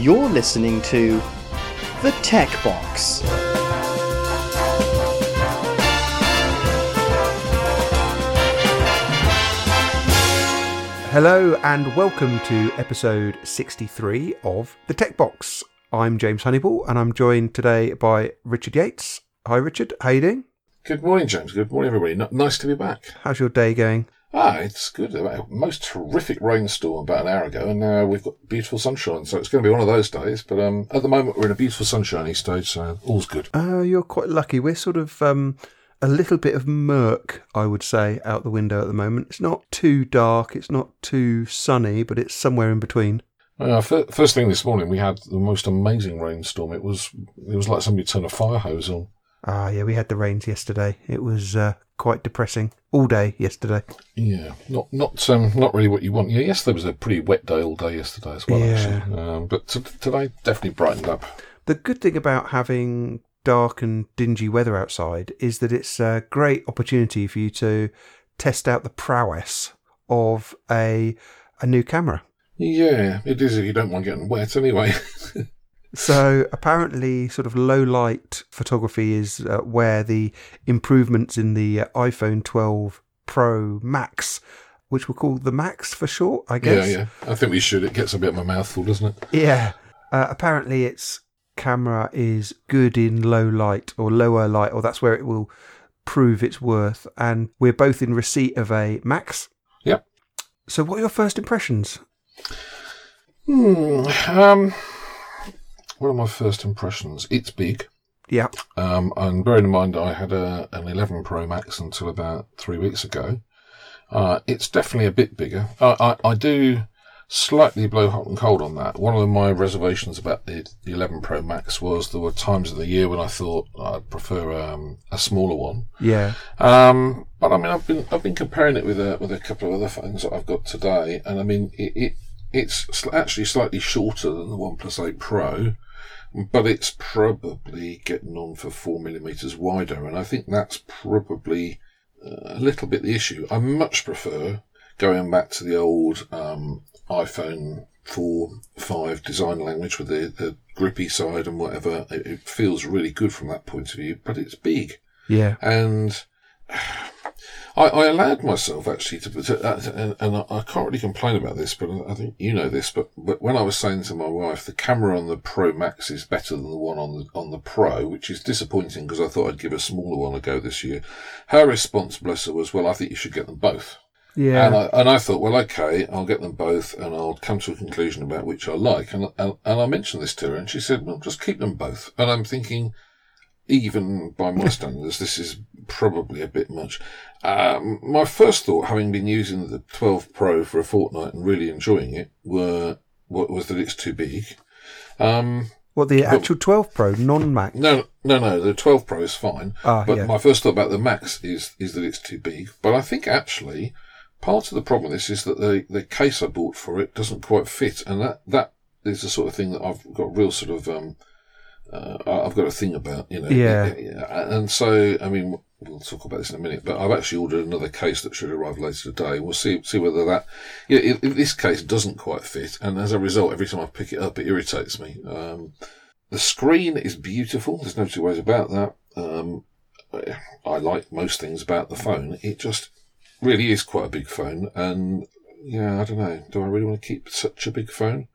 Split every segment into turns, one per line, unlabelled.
You're listening to The Tech Box.
Hello and welcome to episode 63 of The Tech Box. I'm James Honeyball and I'm joined today by Richard Yates. Hi Richard, how you doing?
Good morning, James. Good morning, everybody. N- nice to be back.
How's your day going?
Ah, it's good. A most terrific rainstorm about an hour ago, and now we've got beautiful sunshine. So it's going to be one of those days. But um, at the moment, we're in a beautiful sunshiny stage, so all's good.
Oh, you're quite lucky. We're sort of um, a little bit of murk, I would say, out the window at the moment. It's not too dark, it's not too sunny, but it's somewhere in between.
Uh, first thing this morning, we had the most amazing rainstorm. It was it was like somebody turned a fire hose on.
Ah, yeah, we had the rains yesterday. It was uh, quite depressing all day yesterday.
Yeah, not not um, not really what you want. Yeah, yesterday was a pretty wet day all day yesterday as well.
Yeah.
Actually, um, but t- today definitely brightened up.
The good thing about having dark and dingy weather outside is that it's a great opportunity for you to test out the prowess of a a new camera.
Yeah, it is if you don't mind getting wet anyway.
So apparently, sort of low light photography is uh, where the improvements in the uh, iPhone 12 Pro Max, which we'll call the Max for short, I guess.
yeah, yeah. I think we should. It gets a bit of a mouthful, doesn't it?
Yeah. Uh, apparently, its camera is good in low light or lower light, or that's where it will prove its worth. And we're both in receipt of a Max.
Yep.
So, what are your first impressions?
Hmm. Um. What are my first impressions? It's big.
Yeah.
Um, and bearing in mind I had a, an 11 Pro Max until about three weeks ago. Uh, it's definitely a bit bigger. I, I, I do slightly blow hot and cold on that. One of my reservations about the, the 11 Pro Max was there were times of the year when I thought I'd prefer um, a smaller one.
Yeah.
Um, but I mean, I've been I've been comparing it with a with a couple of other phones that I've got today, and I mean, it, it it's actually slightly shorter than the OnePlus 8 Pro, but it's probably getting on for four millimeters wider, and I think that's probably uh, a little bit the issue. I much prefer going back to the old um, iPhone 4, 5 design language with the, the grippy side and whatever. It, it feels really good from that point of view, but it's big.
Yeah.
And I, I allowed myself actually to, to uh, and, and I, I can't really complain about this, but I think you know this. But, but when I was saying to my wife, the camera on the Pro Max is better than the one on the on the Pro, which is disappointing because I thought I'd give a smaller one a go this year. Her response, bless her, was, "Well, I think you should get them both."
Yeah.
And I, and I thought, well, okay, I'll get them both and I'll come to a conclusion about which I like. And, and, and I mentioned this to her and she said, well, just keep them both. And I'm thinking, even by my standards, this is probably a bit much. Um, my first thought, having been using the 12 Pro for a fortnight and really enjoying it, were, was that it's too big. Um,
what, the actual 12 Pro, non Max?
no, no, no. The 12 Pro is fine.
Ah,
but
yeah.
my first thought about the Max is is that it's too big. But I think actually part of the problem with this is that the the case I bought for it doesn't quite fit, and that that is the sort of thing that I've got real sort of um uh, I've got a thing about, you know.
Yeah.
And so, I mean, we'll talk about this in a minute, but I've actually ordered another case that should arrive later today. We'll see see whether that, yeah, if, if this case doesn't quite fit, and as a result, every time I pick it up, it irritates me. Um, the screen is beautiful. There's no two ways about that. Um, I like most things about the phone. It just really is quite a big phone, and yeah, I don't know. Do I really want to keep such a big phone?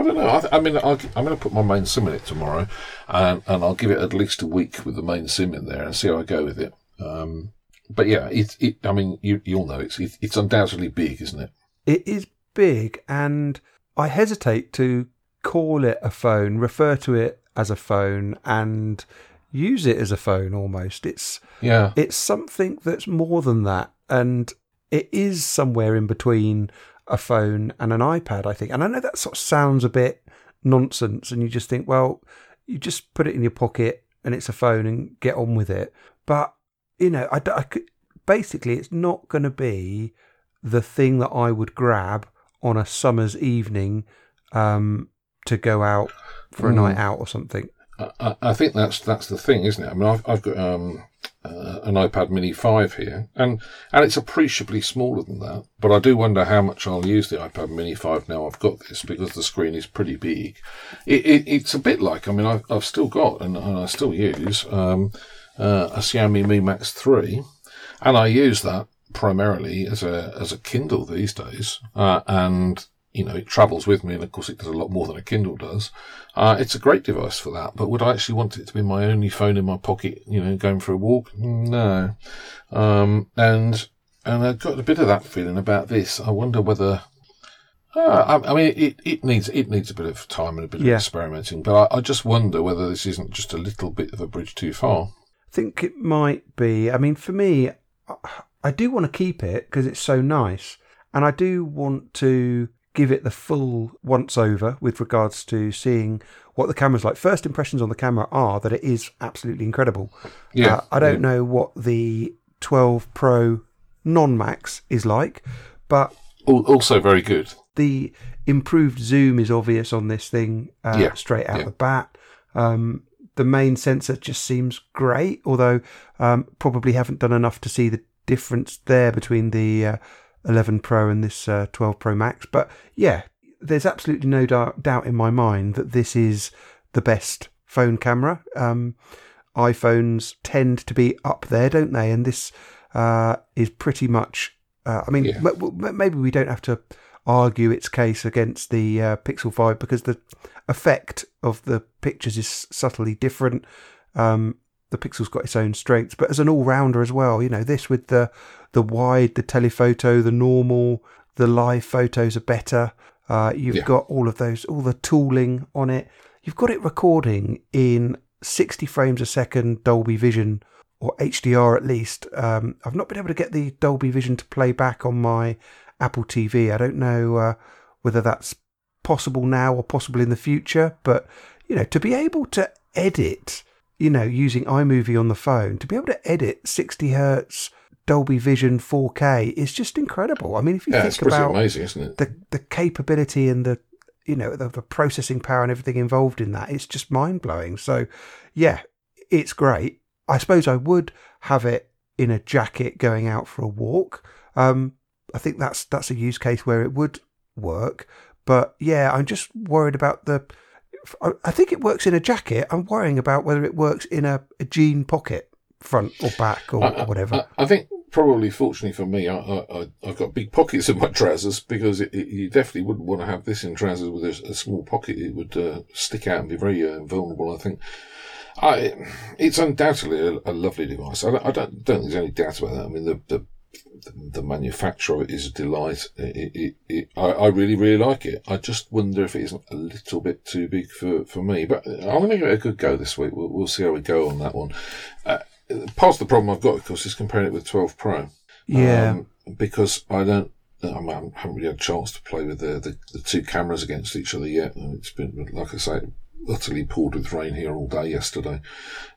I don't know. I, th- I mean, I'll, I'm going to put my main SIM in it tomorrow, and, and I'll give it at least a week with the main SIM in there and see how I go with it. Um, but yeah, it, it, I mean, you, you'll know it's, it, it's undoubtedly big, isn't it?
It is big, and I hesitate to call it a phone, refer to it as a phone, and use it as a phone almost. It's
Yeah.
it's something that's more than that, and it is somewhere in between a phone and an iPad, I think. And I know that sort of sounds a bit nonsense, and you just think, well, you just put it in your pocket and it's a phone and get on with it. But you know, I, I could basically it's not going to be the thing that I would grab on a summer's evening um, to go out for a
Mm.
night out or something.
I, I- I think that's that's the thing, isn't it? I mean, I've, I've got um, uh, an iPad Mini 5 here, and, and it's appreciably smaller than that. But I do wonder how much I'll use the iPad Mini 5 now I've got this because the screen is pretty big. It, it, it's a bit like, I mean, I, have I've still got and, and, I still use um, uh, a Xiaomi Mi Max 3, and I use that primarily as a as a Kindle these days, uh, and you know, it travels with me, and of course, it does a lot more than a Kindle does. Uh, it's a great device for that, but would I actually want it to be my only phone in my pocket, you know, going for a walk? No. Um, and, and I've got a bit of that feeling about this. I wonder whether, uh, I, I, mean, it, it needs, it needs a bit of time and a bit
Yeah.
of experimenting, but I, I just wonder whether this isn't just a little bit of a bridge too far.
I think it might be. I mean, for me, I- I do want to keep it because it's so nice, and I do want to give it the full once over with regards to seeing what the camera's like. First impressions on the camera are that it is absolutely incredible.
Yeah,
Uh, I don't
yeah.
know what the 12 Pro non Max is like, but
Also very good.
the improved zoom is obvious on this thing uh,
Yeah,
straight out
yeah.
the bat. Um, the main sensor just seems great, although um, probably haven't done enough to see the difference there between the uh, 11 Pro and this uh, 12 Pro Max. But yeah, there's absolutely no doubt, in my mind that this is the best phone camera. Um, iPhones tend to be up there, don't they? And this uh, is pretty much. Uh, I mean,
Yeah.
m- m- maybe we don't have to argue its case against the uh, Pixel 5 because the effect of the pictures is subtly different. Um, the Pixel's got its own strengths, but as an all-rounder as well, you know, this with the the wide, the telephoto, the normal, the live photos are better. Uh, you've
Yeah.
got all of those, all the tooling on it. You've got it recording in 60 frames a second Dolby Vision or HDR at least. Um, I've not been able to get the Dolby Vision to play back on my Apple TV. I don't know uh, whether that's possible now or possible in the future, but you know, to be able to edit, you know, using iMovie on the phone, to be able to edit 60 hertz Dolby Vision 4K is just incredible. I mean, if you
Yeah,
think about
amazing, isn't it?
the the capability and the you know the, the processing power and everything involved in that it's just mind blowing so yeah it's great i suppose i would have it in a jacket going out for a walk um i think that's that's a use case where it would work but yeah i'm just worried about the I- i think it works in a jacket i'm worrying about whether it works in a, a jean pocket front or back or, or whatever
I, I think probably, fortunately for me, I, I, I- I've got big pockets in my trousers because it, it, you definitely wouldn't want to have this in trousers with a, a small pocket. It would uh, stick out and be very uh, vulnerable. I think. I, it's undoubtedly a, a lovely device. I don't, I don't, don't think there's any doubt about that. I mean, the, the the, the manufacture of it is a delight. It, it, it, I, I really, really like it. I just wonder if it isn't a little bit too big for, for me. But I'm going to give it a good go this week. We'll, we'll see how we go on that one. Uh, part of the problem I've got, of course, is comparing it with 12 Pro.
yeah
Um, because I don't, I, haven't really had a chance to play with the, the, the two cameras against each other yet. It's been, like I say, utterly poured with rain here all day yesterday.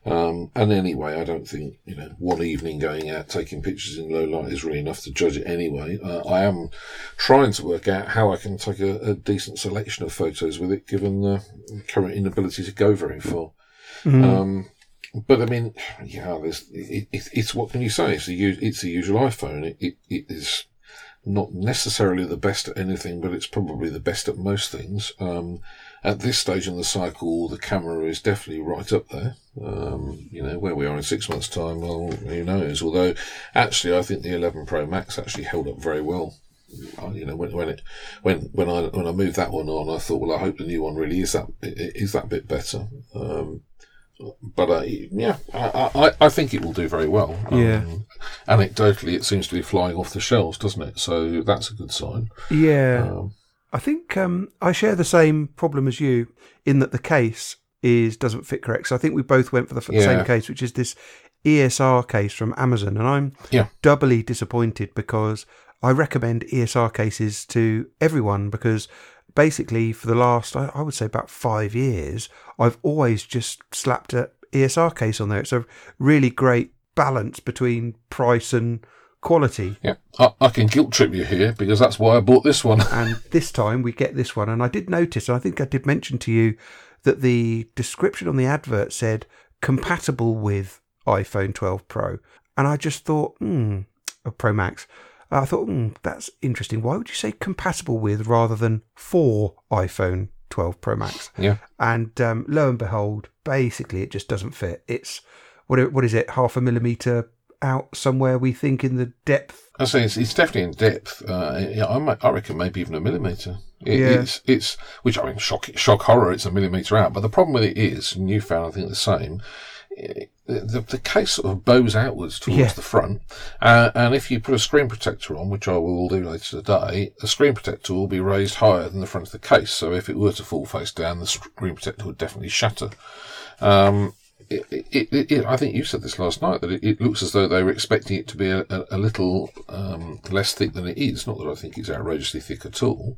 Um, and anyway, I don't think, you know, one evening going out taking pictures in low light is really enough to judge it anyway. Uh, I am trying to work out how I can take a, a decent selection of photos with it, given the current inability to go very far. Um, but I mean, yeah, there's, it, it, it's what can you say? It's a it's a usual iPhone. It, it it is not necessarily the best at anything, but it's probably the best at most things. Um, at this stage in the cycle, the camera is definitely right up there. Um, you know, where we are in six months' time, well, who knows? Although, actually, I think the 11 Pro Max actually held up very well. Uh, You know, when when it when when I when I moved that one on, I thought, well, I hope the new one really is that is that bit better. Um, but uh, yeah, I, I, I think it will do very well.
Yeah.
Um, anecdotally, it seems to be flying off the shelves, doesn't it? So that's a good sign.
yeah
Um,
I think um, I share the same problem as you in that the case is doesn't fit correct. So I think we both went for the
Yeah.
same case, which is this ESR case from Amazon, and I'm
Yeah.
doubly disappointed because I recommend ESR cases to everyone because basically for the last I, I would say about five years I've always just slapped a ESR case on there. It's a really great balance between price and quality.
yeah, I, I can guilt trip you here because that's why I bought this one.
and this time we get this one. And I did notice, and I think I did mention to you that the description on the advert said compatible with iPhone 12 Pro, and I just thought, hmm, a Pro Max. I thought, hmm, that's interesting. Why would you say compatible with rather than for iPhone 12 Pro Max?
Yeah.
And um, lo and behold, basically, it just doesn't fit. It's what what is it? Half a millimeter out somewhere. We think in the depth.
I say it's, it's definitely in depth. Uh, yeah, I, might, I reckon maybe even a millimeter. It,
Yeah.
It's it's which I mean shock shock horror. It's a millimeter out, but the problem with it is, and you found I think the same. eh, The, the case sort of bows outwards towards
Yeah.
the front, uh, and if you put a screen protector on, which I will do later today, the screen protector will be raised higher than the front of the case. So if it were to fall face down, the screen protector would definitely shatter. Um, it, it, it, it, I think you said this last night that it, it looks as though they were expecting it to be a, a, a little um, less thick than it is. Not that I think it's outrageously thick at all,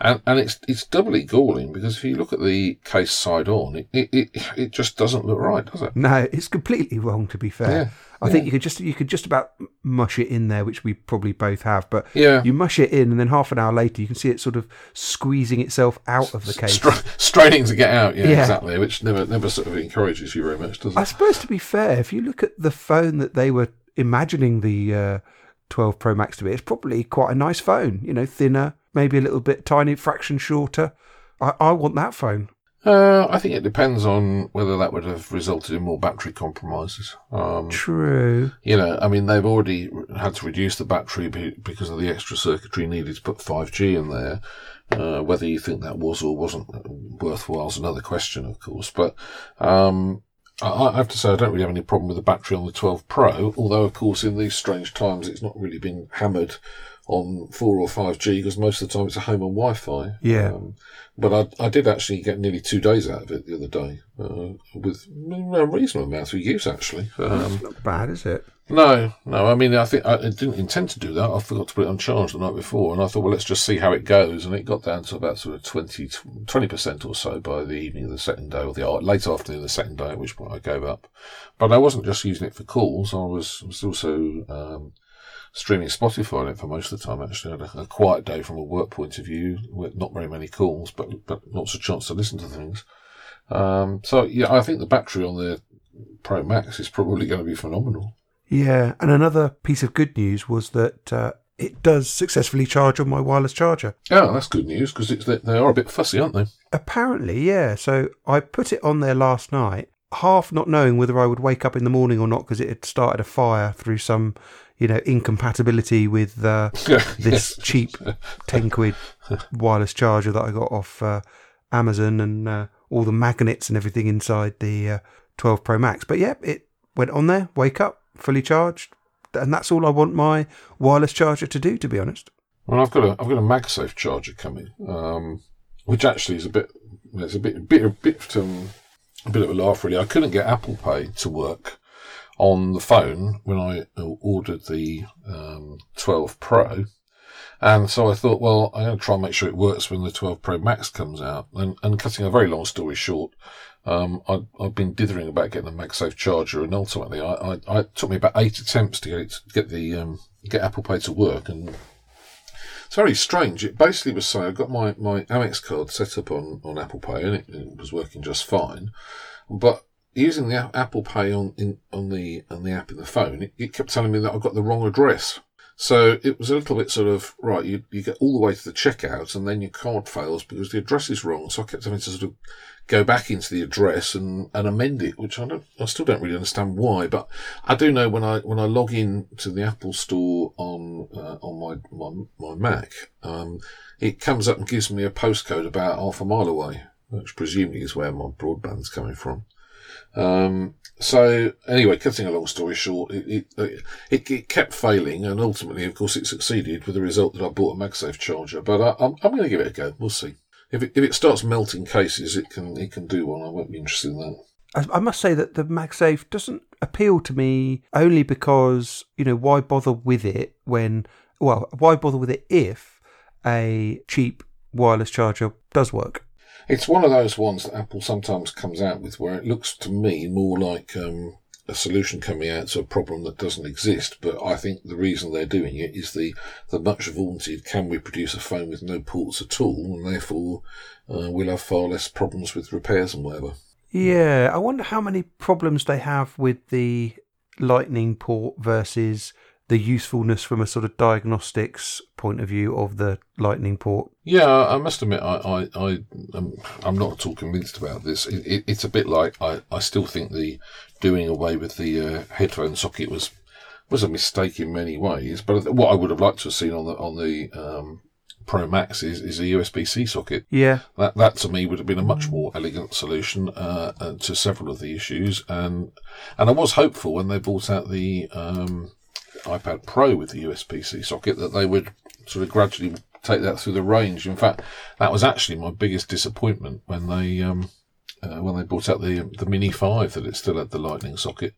and and it's it's doubly galling because if you look at the case side on, it it, it, it just doesn't look right, does it?
No, it's completely wrong. To be fair,
Yeah,
I think you could just you could just about mush it in there, which we probably both have. But
Yeah.
you mush it in, and then half an hour later, you can see it sort of squeezing itself out of the case.
Stra- straining to get out, yeah,
Yeah.
exactly, which never never sort of encourages you very much, does it?
I suppose to be fair, if you look at the phone that they were imagining the uh, 12 Pro Max to be, it's probably quite a nice phone. You know, thinner, maybe a little bit tiny fraction shorter. I, I want that phone.
Uh, I think it depends on whether that would have resulted in more battery compromises. Um,
True.
you know, I mean, they've already had to reduce the battery because of the extra circuitry needed to put 5G in there. Uh, whether you think that was or wasn't worthwhile is another question, of course. But um, I, I have to say, I don't really have any problem with the battery on the 12 Pro. Although, of course, in these strange times, it's not really been hammered on 4 or 5G because most of the time it's a home on Wi-Fi.
Yeah.
Um, but I, I did actually get nearly two days out of it the other day uh, with a reasonable amount of use, actually. Um,
Not bad, is it?
no, no. I mean, I think I didn't intend to do that. I forgot to put it on charge the night before, and I thought, well, let's just see how it goes. And it got down to about sort of 20 percent or so by the evening of the second day, or the late afternoon of the second day, at which point I gave up. But I wasn't just using it for calls. I was, was also um, streaming Spotify on it for most of the time. Actually, I had a, a quiet day from a work point of view, with not very many calls, but but lots of chance to listen to things. Um, so yeah, I think the battery on the Pro Max is probably going to be phenomenal.
Yeah. And another piece of good news was that uh, it does successfully charge on my wireless charger.
Oh, that's good news because they, they are a bit fussy, aren't they?
Apparently, yeah. So I put it on there last night, half not knowing whether I would wake up in the morning or not because it had started a fire through some, you know, incompatibility with uh, this cheap 10 quid wireless charger that I got off uh, Amazon and uh, all the magnets and everything inside the uh, 12 Pro Max. But yeah, it went on there, wake up, fully charged. And that's all I want my wireless charger to do, to be honest.
Well, I've got a I've got a MagSafe charger coming, um, which actually is a bit it's a bit bit a bit um, a bit of a laugh really. I couldn't get Apple Pay to work on the phone when I ordered the um, 12 Pro. And so I thought, well, I'm going to try and make sure it works when the 12 Pro Max comes out. And, and cutting a very long story short, um, I, I've been dithering about getting a MagSafe charger, and ultimately, I, I, I it took me about eight attempts to get it, get the um, get Apple Pay to work, and it's very strange. It basically was saying I've got my, my Amex card set up on, on Apple Pay, and it, it was working just fine, but using the Apple Pay on in, on the on the app in the phone, it, it kept telling me that I got the wrong address. So it was a little bit sort of right. You you get all the way to the checkout, and then your card fails because the address is wrong. So I kept having to sort of go back into the address and, and amend it, which I don't. I still don't really understand why, but I do know when I when I log in to the Apple Store on uh, on my my, my Mac, um, it comes up and gives me a postcode about half a mile away, which presumably is where my broadband's coming from. Um, so anyway, cutting a long story short, it, it, it, it kept failing, and ultimately, of course, it succeeded with the result that I bought a MagSafe charger. But I, I'm, I'm going to give it a go. We'll see. If it, if it starts melting cases, it can it can do one. I won't be interested in that.
I I must say that the MagSafe doesn't appeal to me only because, you know, why bother with it when, well, why bother with it if a cheap wireless charger does work?
It's one of those ones that Apple sometimes comes out with where it looks to me more like um, a solution coming out to a problem that doesn't exist. But I think the reason they're doing it is the, the much vaunted can we produce a phone with no ports at all, and therefore uh, we'll have far less problems with repairs and whatever.
Yeah, I wonder how many problems they have with the Lightning port versus the usefulness from a sort of diagnostics point of view of the Lightning port.
Yeah, I must admit, I, I, I am, I'm not at all convinced about this. It, it, it's a bit like I, I still think the doing away with the uh, headphone socket was was a mistake in many ways. But what I would have liked to have seen on the on the um, Pro Max is, is a USB C socket.
Yeah,
That that to me would have been a much more elegant solution uh, uh, to several of the issues, and and I was hopeful when they brought out the um, iPad Pro with the USB C socket that they would sort of gradually take that through the range. In fact, that was actually my biggest disappointment when they um, uh, when they brought out the the Mini Five that it still had the Lightning socket.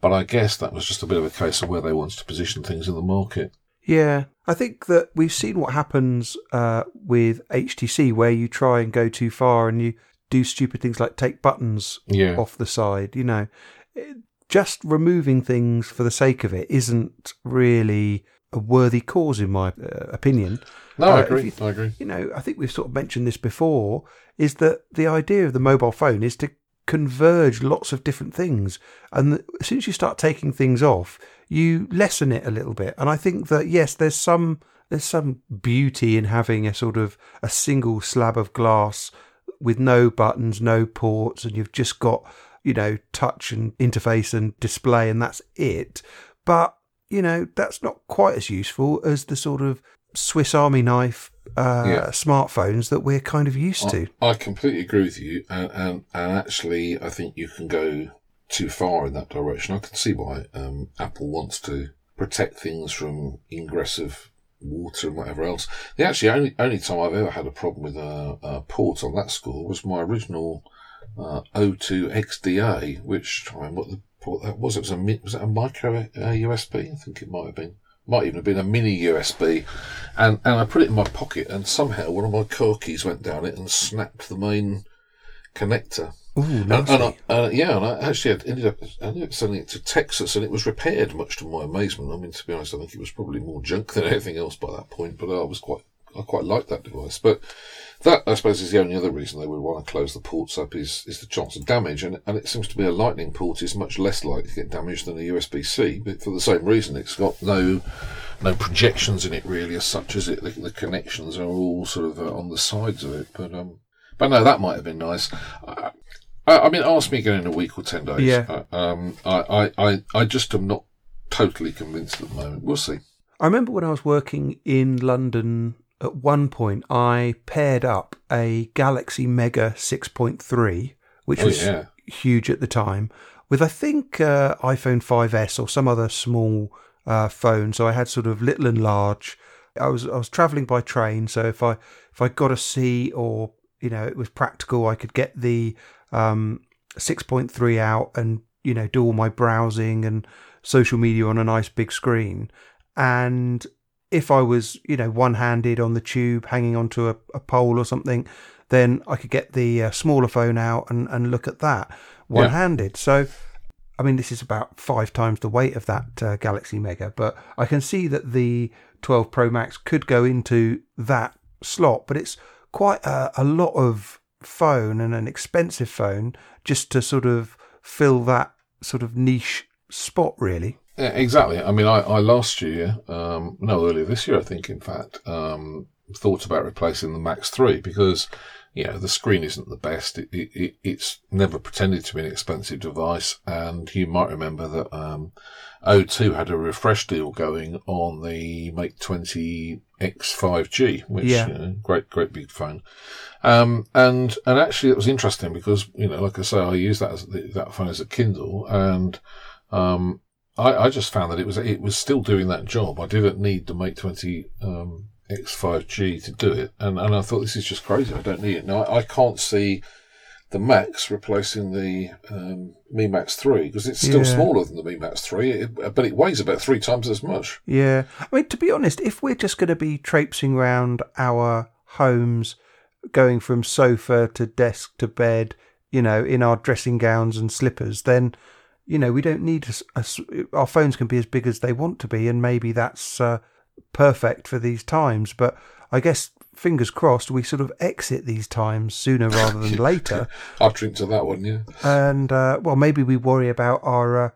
But I guess that was just a bit of a case of where they wanted to position things in the market.
Yeah, I think that we've seen what happens uh, with HTC, where you try and go too far and you do stupid things like take buttons
Yeah.
off the side. You know, just removing things for the sake of it isn't really a worthy cause, in my uh, opinion.
No, I
Uh, if
agree.
you-
I agree.
You know, I think we've sort of mentioned this before. Is that the idea of the mobile phone is to converge lots of different things, and as soon as you start taking things off, you lessen it a little bit. And I think that yes, there's some there's some beauty in having a sort of a single slab of glass with no buttons, no ports, and you've just got you know touch and interface and display, and that's it. But you know that's not quite as useful as the sort of Swiss Army knife uh,
Yeah.
smartphones that we're kind of used to.
I, I completely agree with you, and, and and actually, I think you can go too far in that direction. I can see why um, Apple wants to protect things from ingress of water and whatever else. The actually only only time I've ever had a problem with a, a port on that score was my original uh, O2 XDA, which I can't what the port that was. It was a was it a micro uh, USB? I think it might have been. Might even have been a mini USB, and and I put it in my pocket, and somehow one of my car keys went down it and snapped the main connector.
Ooh,
And, and I, uh, yeah, and I actually had ended up I ended up sending it to Texas, and it was repaired. Much to my amazement, I mean, to be honest, I think it was probably more junk than anything else by that point. But I was quite, I quite liked that device. But that, I suppose, is the only other reason they would want to close the ports up is is the chance of damage, and and it seems to be a Lightning port is much less likely to get damaged than a USB C. But for the same reason, it's got no no projections in it really as such as it. The, the connections are all sort of uh, on the sides of it, but um. But no, that might have been nice. I, I I mean, ask me again in a week or ten days.
Yeah.
Uh, um, I, I, I, I just am not totally convinced at the moment. We'll see.
I remember when I was working in London at one point, I paired up a Galaxy Mega 6.3, which
Oh,
was
yeah.
huge at the time, with I think uh, iPhone 5S or some other small uh, phone. So I had sort of little and large. I was I was travelling by train, so if I if I got a seat or you know it was practical, I could get the um, 6.3 out and you know do all my browsing and social media on a nice big screen. And if I was you know one handed on the tube, hanging onto a, a pole or something, then I could get the uh, smaller phone out and, and look at that one handed. So, I mean, this is about five times the weight of that uh, Galaxy Mega, but I can see that the 12 Pro Max could go into that slot, but it's quite a, a lot of phone and an expensive phone just to sort of fill that sort of niche spot, really.
Yeah, exactly. I mean, I, I last year, um, no, earlier this year, I think, in fact, um, thought about replacing the Max 3 because, you know, the screen isn't the best. It, it, it, it's never pretended to be an expensive device. And you might remember that, um, O2 had a refresh deal going on the Mate 20 X5G, which,
Yeah.
you know, great, great big phone. Um, and, and actually it was interesting because, you know, like I say, I use that as that phone as a Kindle and, um, I, I just found that it was it was still doing that job. I didn't need the Mate 20 um, X5G to do it, and and I thought this is just crazy. I don't need it now. I, I can't see the Max replacing the um, Mi Max 3 because it's still
Yeah.
smaller than the Mi Max 3, it, but it weighs about three times as much.
Yeah. I mean, to be honest, if we're just going to be traipsing around our homes, going from sofa to desk to bed, you know, in our dressing gowns and slippers, then, you know, we don't need a a our phones can be as big as they want to be, and maybe that's uh, perfect for these times. But I guess, fingers crossed, we sort of exit these times sooner rather than later.
I'll drink to that one, yeah.
and uh, well, maybe we worry about our uh,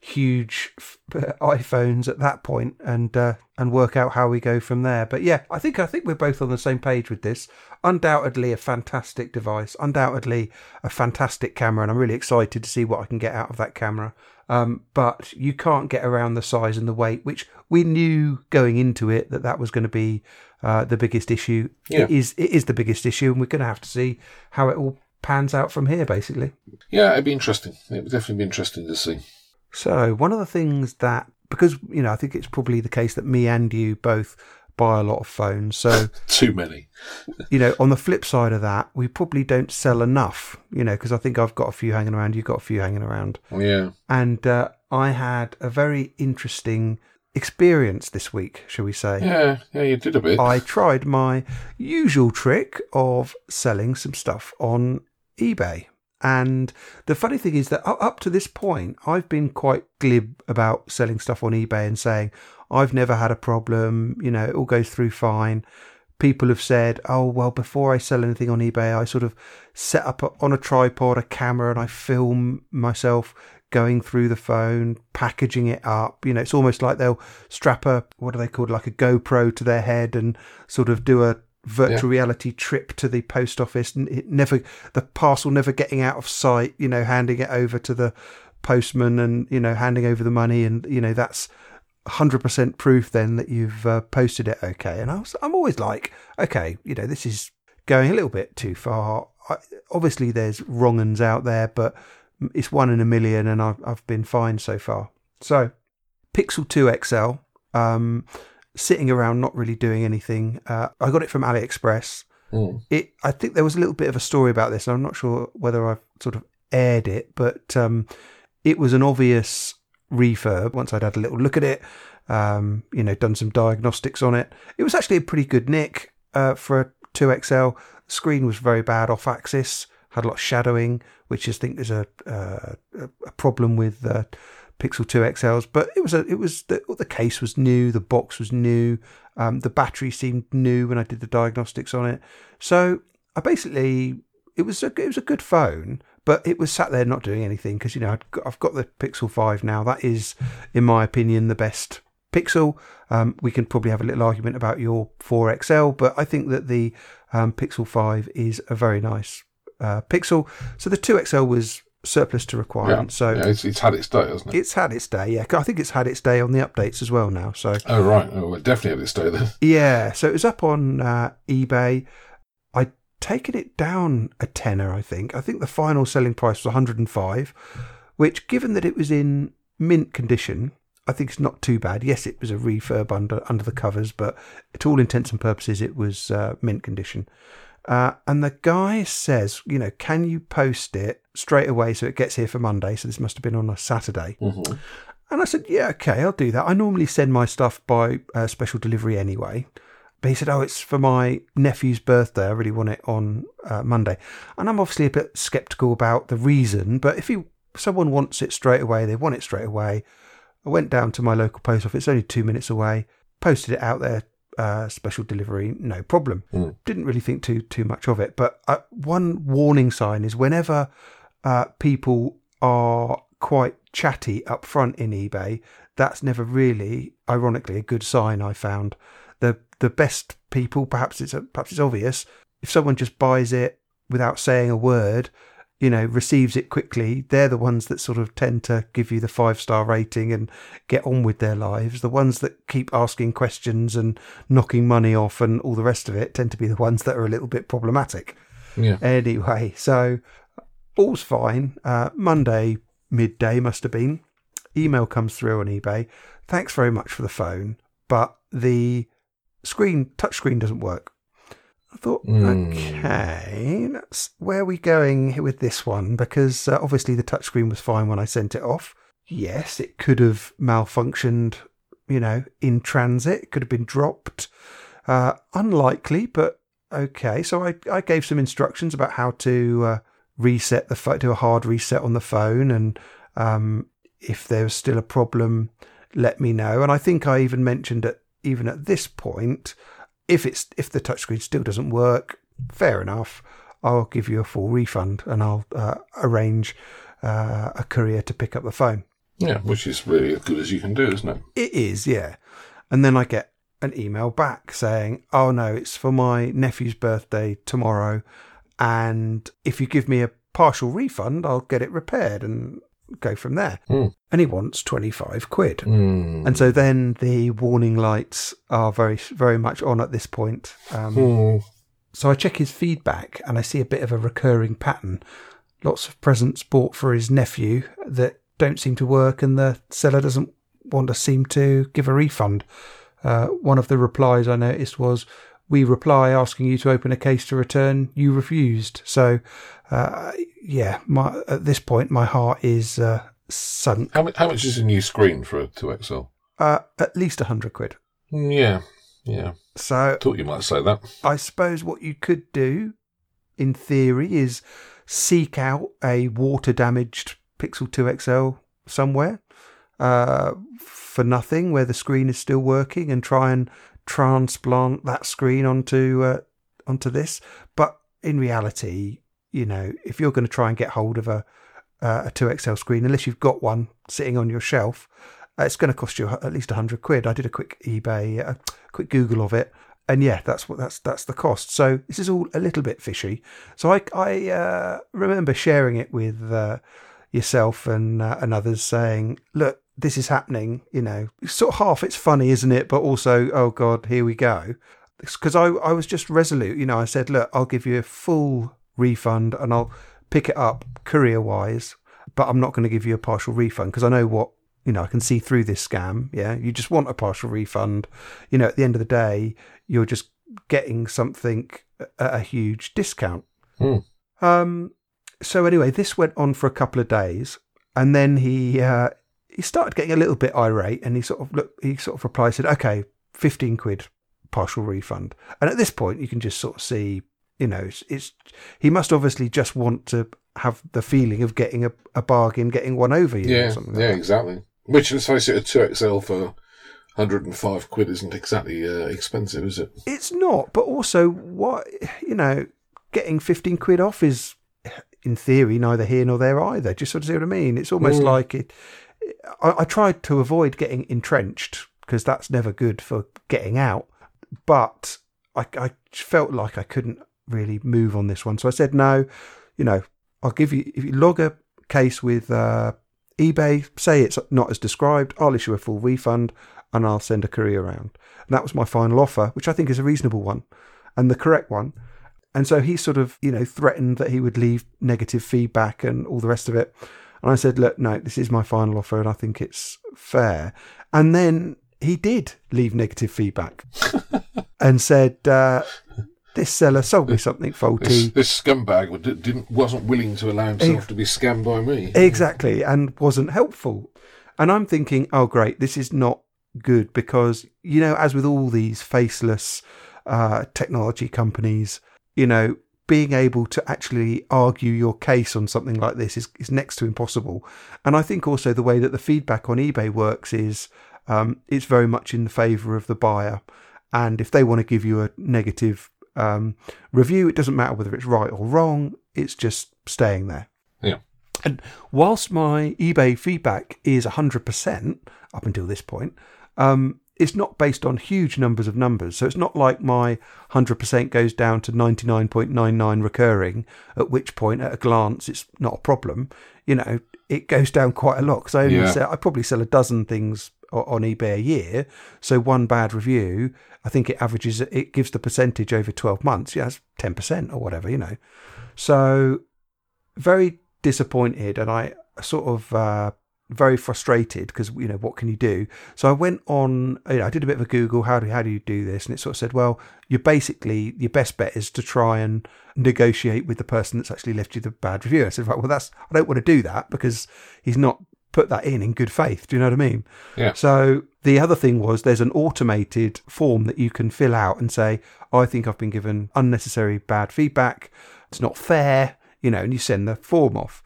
huge f- iPhones at that point and uh, and work out how we go from there. But yeah, I think I think we're both on the same page with this. Undoubtedly a fantastic device, undoubtedly a fantastic camera, and I'm really excited to see what I can get out of that camera. Um, but you can't get around the size and the weight, which we knew going into it that that was going to be uh, the biggest issue.
Yeah.
It is it is the biggest issue, and we're going to have to see how it all pans out from here, basically.
Yeah, it'd be interesting. It would definitely be interesting to see.
So one of the things that because you know I think it's probably the case that me and you both buy a lot of phones. So
Too many.
you know on the flip side of that, we probably don't sell enough. You know because I think I've got a few hanging around, you've got a few hanging around,
Yeah.
and uh, I had a very interesting experience this week, shall we say?
Yeah, yeah, you did a bit.
I tried my usual trick of selling some stuff on eBay. And the funny thing is that up to this point, I've been quite glib about selling stuff on eBay and saying, I've never had a problem, you know, it all goes through fine. People have said, oh, well, before I sell anything on eBay, I sort of set up a, on a tripod a camera and I film myself going through the phone, packaging it up. You know, it's almost like they'll strap a, what are they called, like a GoPro to their head and sort of do a virtual reality trip to the post office and it never, the parcel never getting out of sight, you know, handing it over to the postman and, you know, handing over the money. And, you know, that's 100% proof then that you've uh, posted it okay. And I was, I'm always like, okay, you know, this is going a little bit too far. I, obviously, there's wrong uns out there, but it's one in a million, and I've, I've been fine so far. So, Pixel 2 XL, um, sitting around not really doing anything. Uh, I got it from AliExpress.
Mm.
It, I think there was a little bit of a story about this, and I'm not sure whether I've sort of aired it, but um, it was an obvious refurb once I'd had a little look at it. Um, you know, done some diagnostics on it. It was actually a pretty good nick uh, for a 2XL. The screen was very bad off axis, had a lot of shadowing, which I think is a uh, a problem with uh, Pixel 2 XLs. But it was a it was the, the case was new, the box was new, um, the battery seemed new when I did the diagnostics on it. So I basically it was a it was a good phone, but it was sat there not doing anything because you know I'd got, I've got the Pixel 5 now. That is, in my opinion, the best Pixel. Um, we can probably have a little argument about your 4XL, but I think that the um, Pixel 5 is a very nice uh, Pixel. So the 2XL was surplus to
Yeah.
requirement. So
yeah, it's, it's had its day, hasn't it?
it's had its day. Yeah, I think it's had its day on the updates as well now. So
Oh, right. Oh, well, definitely had its day then.
yeah, so it was up on uh, eBay. I'd taken it down a tenner, I think. I think the final selling price was 105, which, given that it was in mint condition, I think it's not too bad. Yes, it was a refurb under under the covers, but to all intents and purposes, it was uh, mint condition. Uh, and the guy says, you know, can you post it straight away so it gets here for Monday? So this must have been on a Saturday.
hmm
And I said, yeah, okay, I'll do that. I normally send my stuff by uh, special delivery anyway. But he said, oh, it's for my nephew's birthday. I really want it on uh, Monday. And I'm obviously a bit skeptical about the reason, but if he, someone wants it straight away, they want it straight away. I went down to my local post office, only two minutes away, posted it out there, uh, special delivery, no problem.
Mm.
Didn't really think too too much of it. But uh, one warning sign is whenever uh, people are quite chatty up front in eBay, that's never really, ironically, a good sign. I found the the best people, perhaps it's perhaps it's obvious. If someone just buys it without saying a word, you know, receives it quickly, they're the ones that sort of tend to give you the five star rating and get on with their lives. The ones that keep asking questions and knocking money off and all the rest of it tend to be the ones that are a little bit problematic.
Yeah.
Anyway, so all's fine. Uh, Monday midday must have been. Email comes through on eBay. Thanks very much for the phone, but the screen touchscreen doesn't work. I thought,
Hmm.
okay, that's where are we going with this one? Because uh, obviously the touchscreen was fine when I sent it off. Yes, it could have malfunctioned, you know, in transit. It could have been dropped. Uh, unlikely, but okay. So I, I gave some instructions about how to uh, reset the phone, do a hard reset on the phone, and um, if there was still a problem, let me know. And I think I even mentioned that even at this point, if it's if the touchscreen still doesn't work, fair enough. I'll give you a full refund and I'll uh, arrange uh, a courier to pick up the phone.
Yeah, which is really as good as you can do, isn't it?
It is, yeah. And then I get an email back saying, oh no, it's for my nephew's birthday tomorrow. And if you give me a partial refund, I'll get it repaired and go from there.
Mm.
And he wants 25 quid.
Mm.
And so then the warning lights are very, very much on at this point. Um,
Mm.
so I check his feedback and I see a bit of a recurring pattern. Lots of presents bought for his nephew that don't seem to work, and the seller doesn't want to seem to give a refund. Uh, one of the replies I noticed was, "We reply asking you to open a case to return. You refused." So, uh, yeah, my, at this point, my heart is uh, sunk.
How, how much is a new screen for a 2XL?
Uh, at least a hundred quid.
Mm, Yeah, yeah.
So
Thought you might say that.
I suppose what you could do, in theory, is seek out a water damaged Pixel 2 XL somewhere uh, for nothing, where the screen is still working, and try and transplant that screen onto uh, onto this. But in reality, you know, if you're going to try and get hold of a uh, a 2XL screen, unless you've got one sitting on your shelf, uh, it's going to cost you at least 100 quid. I did a quick eBay, a quick Google of it, and yeah, that's what that's that's the cost. So this is all a little bit fishy. So I I uh, remember sharing it with uh, yourself and uh, and others, saying, "Look, this is happening." You know, sort of half it's funny, isn't it? But also, oh god, here we go. Because I I was just resolute. You know, I said, "Look, I'll give you a full refund and I'll pick it up courier wise, but I'm not going to give you a partial refund because I know what." You know, I can see through this scam. Yeah, you just want a partial refund. You know, at the end of the day, you're just getting something at a huge discount.
Hmm.
Um, so anyway, this went on for a couple of days, and then he uh, he started getting a little bit irate, and he sort of look he sort of replied said, "Okay, fifteen quid partial refund." And at this point, you can just sort of see, you know, it's, it's he must obviously just want to have the feeling of getting a, a bargain, getting one over you, or
Yeah,
something. like
yeah,
that.
exactly. Which, let's face it, a 2XL for 105 quid isn't exactly uh, expensive, is it?
It's not, but also what you know, getting fifteen quid off is, in theory, neither here nor there either. Just sort of see what I mean. It's almost
Mm.
like it. I, I tried to avoid getting entrenched because that's never good for getting out, but I, I felt like I couldn't really move on this one, so I said no. You know, I'll give you if you log a case with uh, eBay, say it's not as described, I'll issue a full refund and I'll send a courier around. And that was my final offer, which I think is a reasonable one and the correct one. And so he sort of, you know, threatened that he would leave negative feedback and all the rest of it. And I said, look, no, this is my final offer and I think it's fair. And then he did leave negative feedback and said, uh, this seller sold me something faulty.
this scumbag didn't wasn't willing to allow himself to be scammed by me.
Exactly, and wasn't helpful. And I'm thinking, oh, great, this is not good because, you know, as with all these faceless uh, technology companies, you know, being able to actually argue your case on something like this is, is next to impossible. And I think also the way that the feedback on eBay works is um, it's very much in the favour of the buyer. And if they want to give you a negative um, review, it doesn't matter whether it's right or wrong, it's just staying there.
Yeah.
And whilst my eBay feedback is 100% up until this point, um, it's not based on huge numbers of numbers. So it's not like my 100% goes down to 99.99 recurring, at which point, at a glance, it's not a problem. You know, it goes down quite a lot because I only
Yeah.
sell, I probably sell a dozen things on eBay a year. So one bad review, I think it averages, it gives the percentage over 12 months. Yeah, it's 10% or whatever, you know. So very disappointed and I sort of uh, very frustrated because you know what can you do? So I went on, you know, I did a bit of a Google. How do how do you do this? And it sort of said, well, you're basically your best bet is to try and negotiate with the person that's actually left you the bad review. I said, right, well, that's I don't want to do that because he's not put that in in good faith. Do you know what I mean?
Yeah.
So the other thing was there's an automated form that you can fill out and say, I think I've been given unnecessary bad feedback. It's not fair, you know, and you send the form off.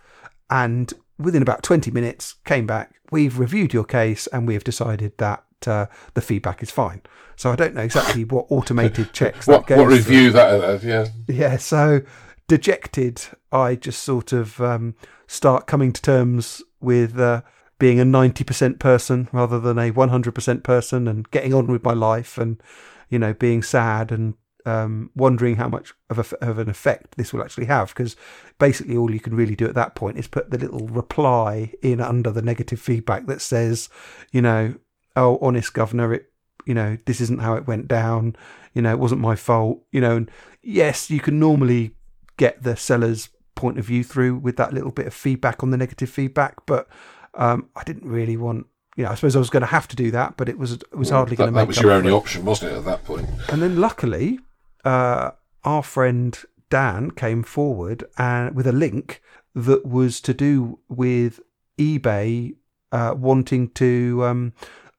And within about 20 minutes, came back, we've reviewed your case and we have decided that uh, the feedback is fine. So I don't know exactly what automated checks
What,
that
what
through.
review that? Uh, yeah.
Yeah, so dejected, I just sort of um, start coming to terms with uh, being a 90% person rather than a 100% person and getting on with my life and, you know, being sad and um, wondering how much of, a, of an effect this will actually have. Because basically, all you can really do at that point is put the little reply in under the negative feedback that says, you know, oh, honest governor, it, you know, this isn't how it went down. You know, it wasn't my fault. You know, and yes, you can normally get the seller's point of view through with that little bit of feedback on the negative feedback, but um, I didn't really want. You know, I suppose I was going to have to do that, but it was it was hardly
that,
going to make.
that was your only option, wasn't it, at that point?
And then luckily, uh, our friend Dan came forward and with a link that was to do with eBay uh, wanting to um,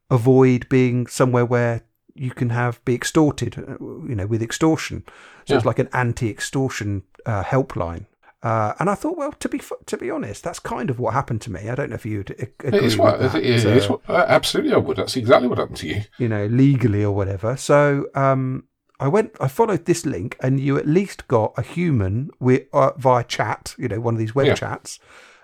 avoid being somewhere where you can have be extorted, uh, you know, with extortion. So it's like an anti-extortion uh, helpline. Uh, and I thought, well, to be f- to be honest, that's kind of what happened to me. I don't know if you'd agree
It is
with
what,
that.
it is,
uh,
it is what, uh, absolutely, I would. That's exactly what happened to you.
you know, legally or whatever. So um, I went, I followed this link, and you at least got a human with, uh, via chat, you know, one of these web
Yeah.
chats.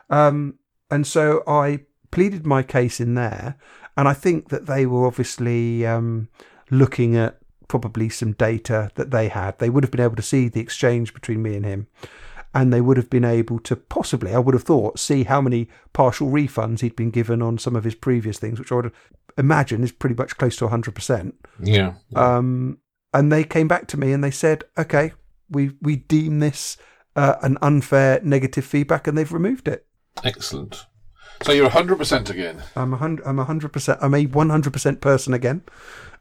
Um, and so I pleaded my case in there, and I think that they were obviously um, looking at probably some data that they had. They would have been able to see the exchange between me and him. And they would have been able to possibly, I would have thought, see how many partial refunds he'd been given on some of his previous things, which I would imagine is pretty much close to 100%.
Yeah.
Um, and they came back to me and they said, okay, we, we deem this uh, an unfair negative feedback and they've removed it.
Excellent. So you're 100% again.
I'm a hundred, I'm a hundred percent, I'm a 100% person again.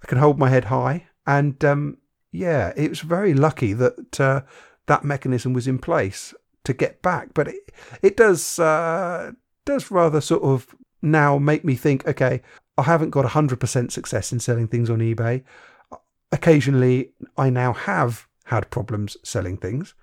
I can hold my head high. And, um, yeah, it was very lucky that, uh, that mechanism was in place to get back. But it, it does, uh, does rather sort of now make me think, okay, I haven't got 100% success in selling things on eBay. Occasionally, I now have had problems selling things.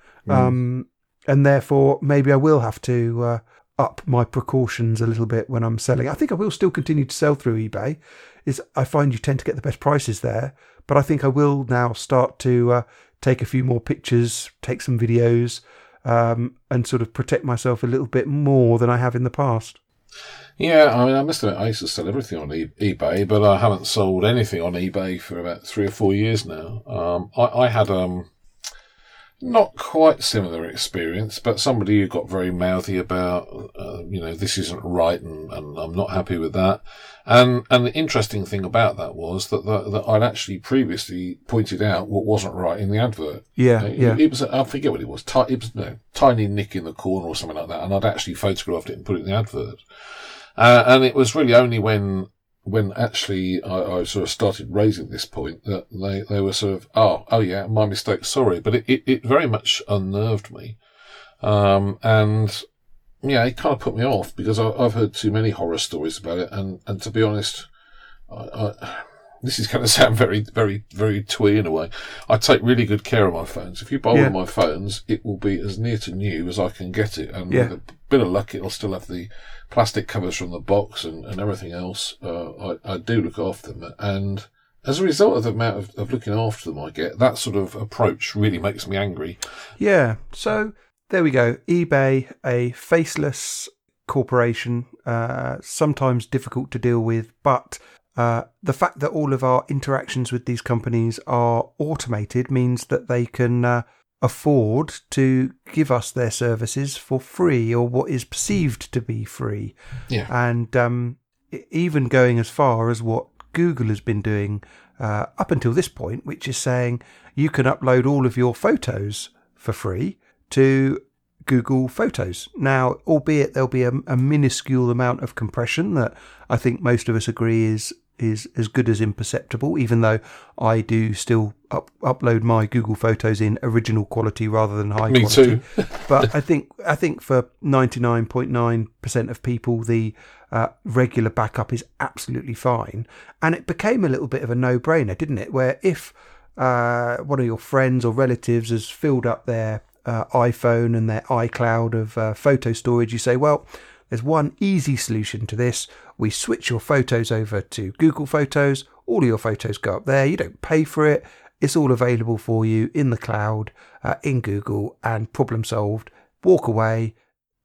Um, and therefore, maybe I will have to uh, up my precautions a little bit when I'm selling. I think I will still continue to sell through eBay. Is I find you tend to get the best prices there, but I think I will now start to uh, take a few more pictures, take some videos, um, and sort of protect myself a little bit more than I have in the past.
Yeah, I mean, I must admit, I used to sell everything on e- eBay, but I haven't sold anything on eBay for about three or four years now. Um, I, I had um, not quite similar experience, but somebody who got very mouthy about, uh, you know, this isn't right, and, and I'm not happy with that. And and the interesting thing about that was that that, that I'd actually previously pointed out what wasn't right in the advert.
Yeah,
It,
yeah,
it was, I forget what it was, ti- it was know, tiny nick in the corner or something like that, and I'd actually photographed it and put it in the advert. Uh, and it was really only when, when actually I, I sort of started raising this point that they, they were sort of, oh, oh yeah, my mistake, sorry. But it, it, it very much unnerved me. Um, and yeah, it kind of put me off because I, I've heard too many horror stories about it. And, and to be honest, I, I, this is going to sound very, very, very twee in a way. I take really good care of my phones. If you buy one of my phones, it will be as near to new as I can get it. And
Yeah.
with a bit of luck, it'll still have the plastic covers from the box and, and everything else. Uh, I, I do look after them. And as a result of the amount of, of looking after them I get, that sort of approach really makes me angry.
yeah. So there we go. eBay, a faceless corporation, uh, sometimes difficult to deal with, but uh, the fact that all of our interactions with these companies are automated means that they can uh, afford to give us their services for free or what is perceived to be free.
Yeah.
And um, even going as far as what Google has been doing uh, up until this point, which is saying you can upload all of your photos for free to Google Photos. Now, albeit there'll be a, a minuscule amount of compression that I think most of us agree is is as good as imperceptible, even though I do still up, upload my Google Photos in original quality rather than high
Me
quality.
too.
but I think I think for ninety nine point nine percent of people, the uh, regular backup is absolutely fine, and it became a little bit of a no brainer, didn't it? Where if uh, one of your friends or relatives has filled up their uh, iPhone and their iCloud of uh, photo storage, you say, well, there's one easy solution to this. We switch your photos over to Google Photos. All your photos go up there. You don't pay for it. It's all available for you in the cloud, uh, in Google, and problem solved. Walk away.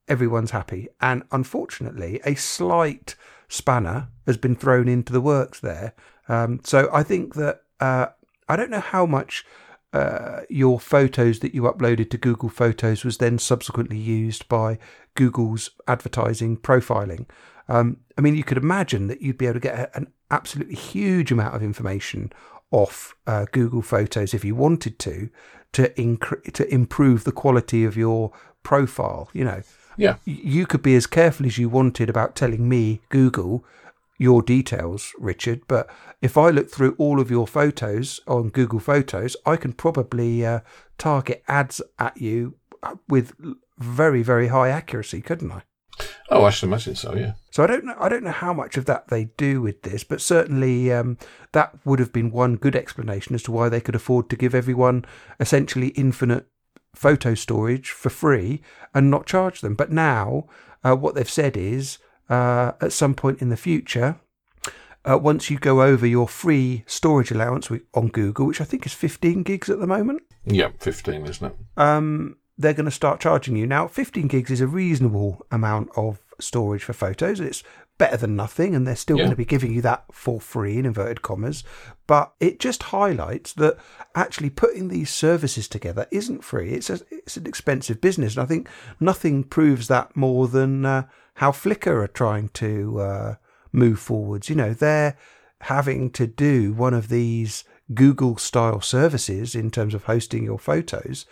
Everyone's happy. And unfortunately, a slight spanner has been thrown into the works there. Um, so I think that uh, I don't know how much uh, your photos that you uploaded to Google Photos was then subsequently used by Google's advertising profiling. Um, I mean, you could imagine that you'd be able to get an absolutely huge amount of information off uh, Google Photos if you wanted to, to incre- to improve the quality of your profile. You know,
Yeah.
you could be as careful as you wanted about telling me, Google, your details, Richard. But if I look through all of your photos on Google Photos, I can probably uh, target ads at you with very, very high accuracy, couldn't I?
Oh, I should imagine so. Yeah.
So I don't know. I don't know how much of that they do with this, but certainly um, that would have been one good explanation as to why they could afford to give everyone essentially infinite photo storage for free and not charge them. But now, uh, what they've said is, uh, at some point in the future, uh, once you go over your free storage allowance on Google, which I think is 15 gigs at the moment,
Yeah. Fifteen, isn't it?
um, they're going to start charging you. Now, 15 gigs is a reasonable amount of storage for photos. It's better than nothing, and they're still
Yeah.
going to be giving you that for free, in inverted commas. But it just highlights that actually putting these services together isn't free. It's a, it's an expensive business, and I think nothing proves that more than uh, how Flickr are trying to uh, move forwards. You know, they're having to do one of these Google style services in terms of hosting your photos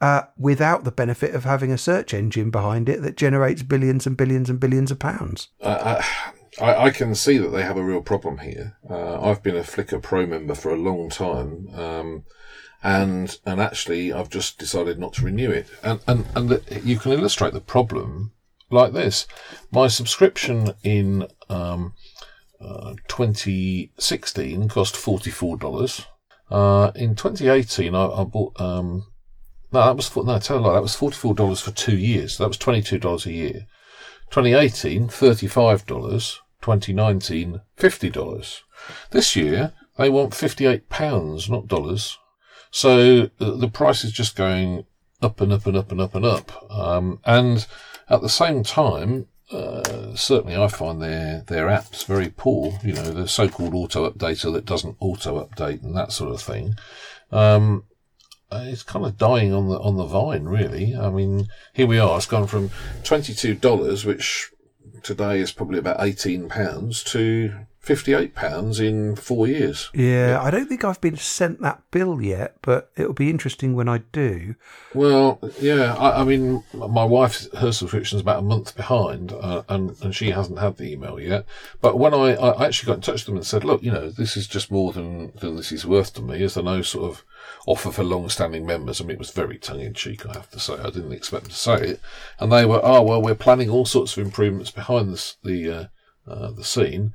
uh, without the benefit of having a search engine behind it that generates billions and billions and billions of pounds.
Uh, I, I can see that they have a real problem here. Uh, I've been a Flickr Pro member for a long time, um, and and actually I've just decided not to renew it. And and and you can illustrate the problem like this: my subscription in um, uh, 2016 cost forty four dollars. Uh, in 2018, I, I bought um, no, that was no, tell a lie, that was forty four dollars for two years. That was twenty two dollars a year. 2018, $35. 2019, $50. This year, they want £58, not dollars. So uh, the price is just going up and up and up and up and up. Um, and at the same time, uh, certainly I find their, their apps very poor. You know, the so-called auto updater that doesn't auto update and that sort of thing. Um, Uh, it's kind of dying on the on the vine, really. I mean, here we are. It's gone from twenty two dollars, which today is probably about eighteen pounds, to fifty eight pounds in four years.
Yeah, I don't think I've been sent that bill yet, but it'll be interesting when I do.
Well, yeah. I, I mean, my wife, her subscription's about a month behind, uh, and and she hasn't had the email yet. But when I, I actually got in touch with them and said, look, you know, this is just more than than this is worth to me. Is there no sort of offer for long-standing members? I mean, it was very tongue-in-cheek, I have to say. I didn't expect them to say it, and they were, oh well, we're planning all sorts of improvements behind this, the uh, uh, the scene.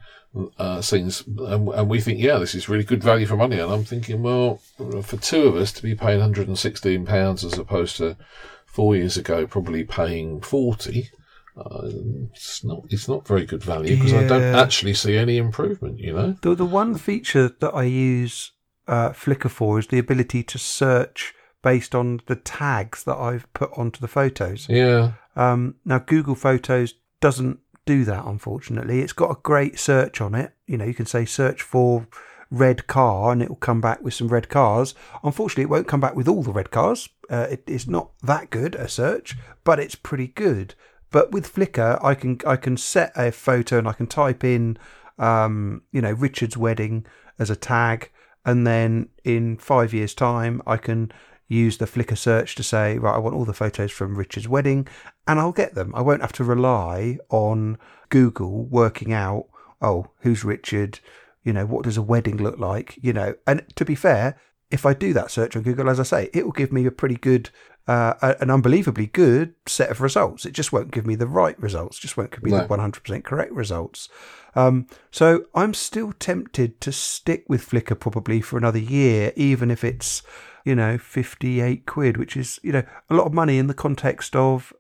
Uh, scenes, and, and we think, yeah, this is really good value for money. And I'm thinking, well, for two of us to be paying 116 pounds as opposed to four years ago, probably paying 40. Uh, it's not. It's not very good value because I don't actually see any improvement. You know.
The the one feature that I use uh, Flickr for is the ability to search based on the tags that I've put onto the photos.
Yeah.
Um, now Google Photos doesn't do that, unfortunately. It's got a great search on it. You know, you can say search for red car and it will come back with some red cars. Unfortunately, it won't come back with all the red cars. Uh, it, it's not that good a search, but it's pretty good. But with Flickr, I can I can set a photo and I can type in, um, you know, Richard's wedding as a tag, and then in five years' time, I can use the Flickr search to say, right, I want all the photos from Richard's wedding, and I'll get them. I won't have to rely on Google working out, oh, who's Richard? You know, what does a wedding look like? You know, and to be fair, if I do that search on Google, as I say, it will give me a pretty good, uh, an unbelievably good set of results. It just won't give me the right results, just won't give me
No.
the 100% correct results. Um, so I'm still tempted to stick with Flickr probably for another year, even if it's, you know, 58 quid, which is, you know, a lot of money in the context of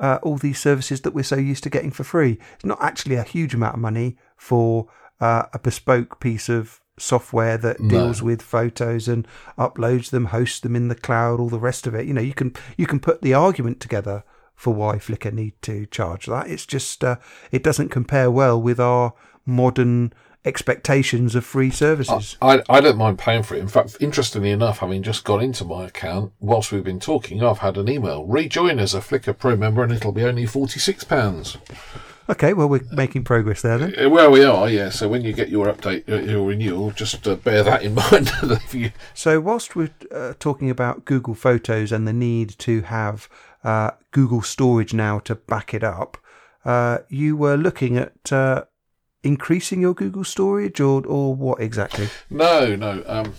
uh, all these services that we're so used to getting for free. It's not actually a huge amount of money for uh, a bespoke piece of software that
No.
deals with photos and uploads them, hosts them in the cloud, all the rest of it. You know, you can you can put the argument together for why Flickr need to charge that. It's just uh, it doesn't compare well with our modern expectations of free services.
I, I don't mind paying for it. In fact, interestingly enough, having just gone into my account whilst we've been talking, I've had an email. Rejoin as a Flickr Pro member and it'll be only £46.
Okay, well, we're making progress there then.
Well, we are, yeah. So when you get your update, your renewal, just uh, bear that in mind. you-
So, whilst we're uh, talking about Google Photos and the need to have uh, Google Storage now to back it up, uh, you were looking at uh, increasing your Google Storage, or or what exactly?
no, no. Um,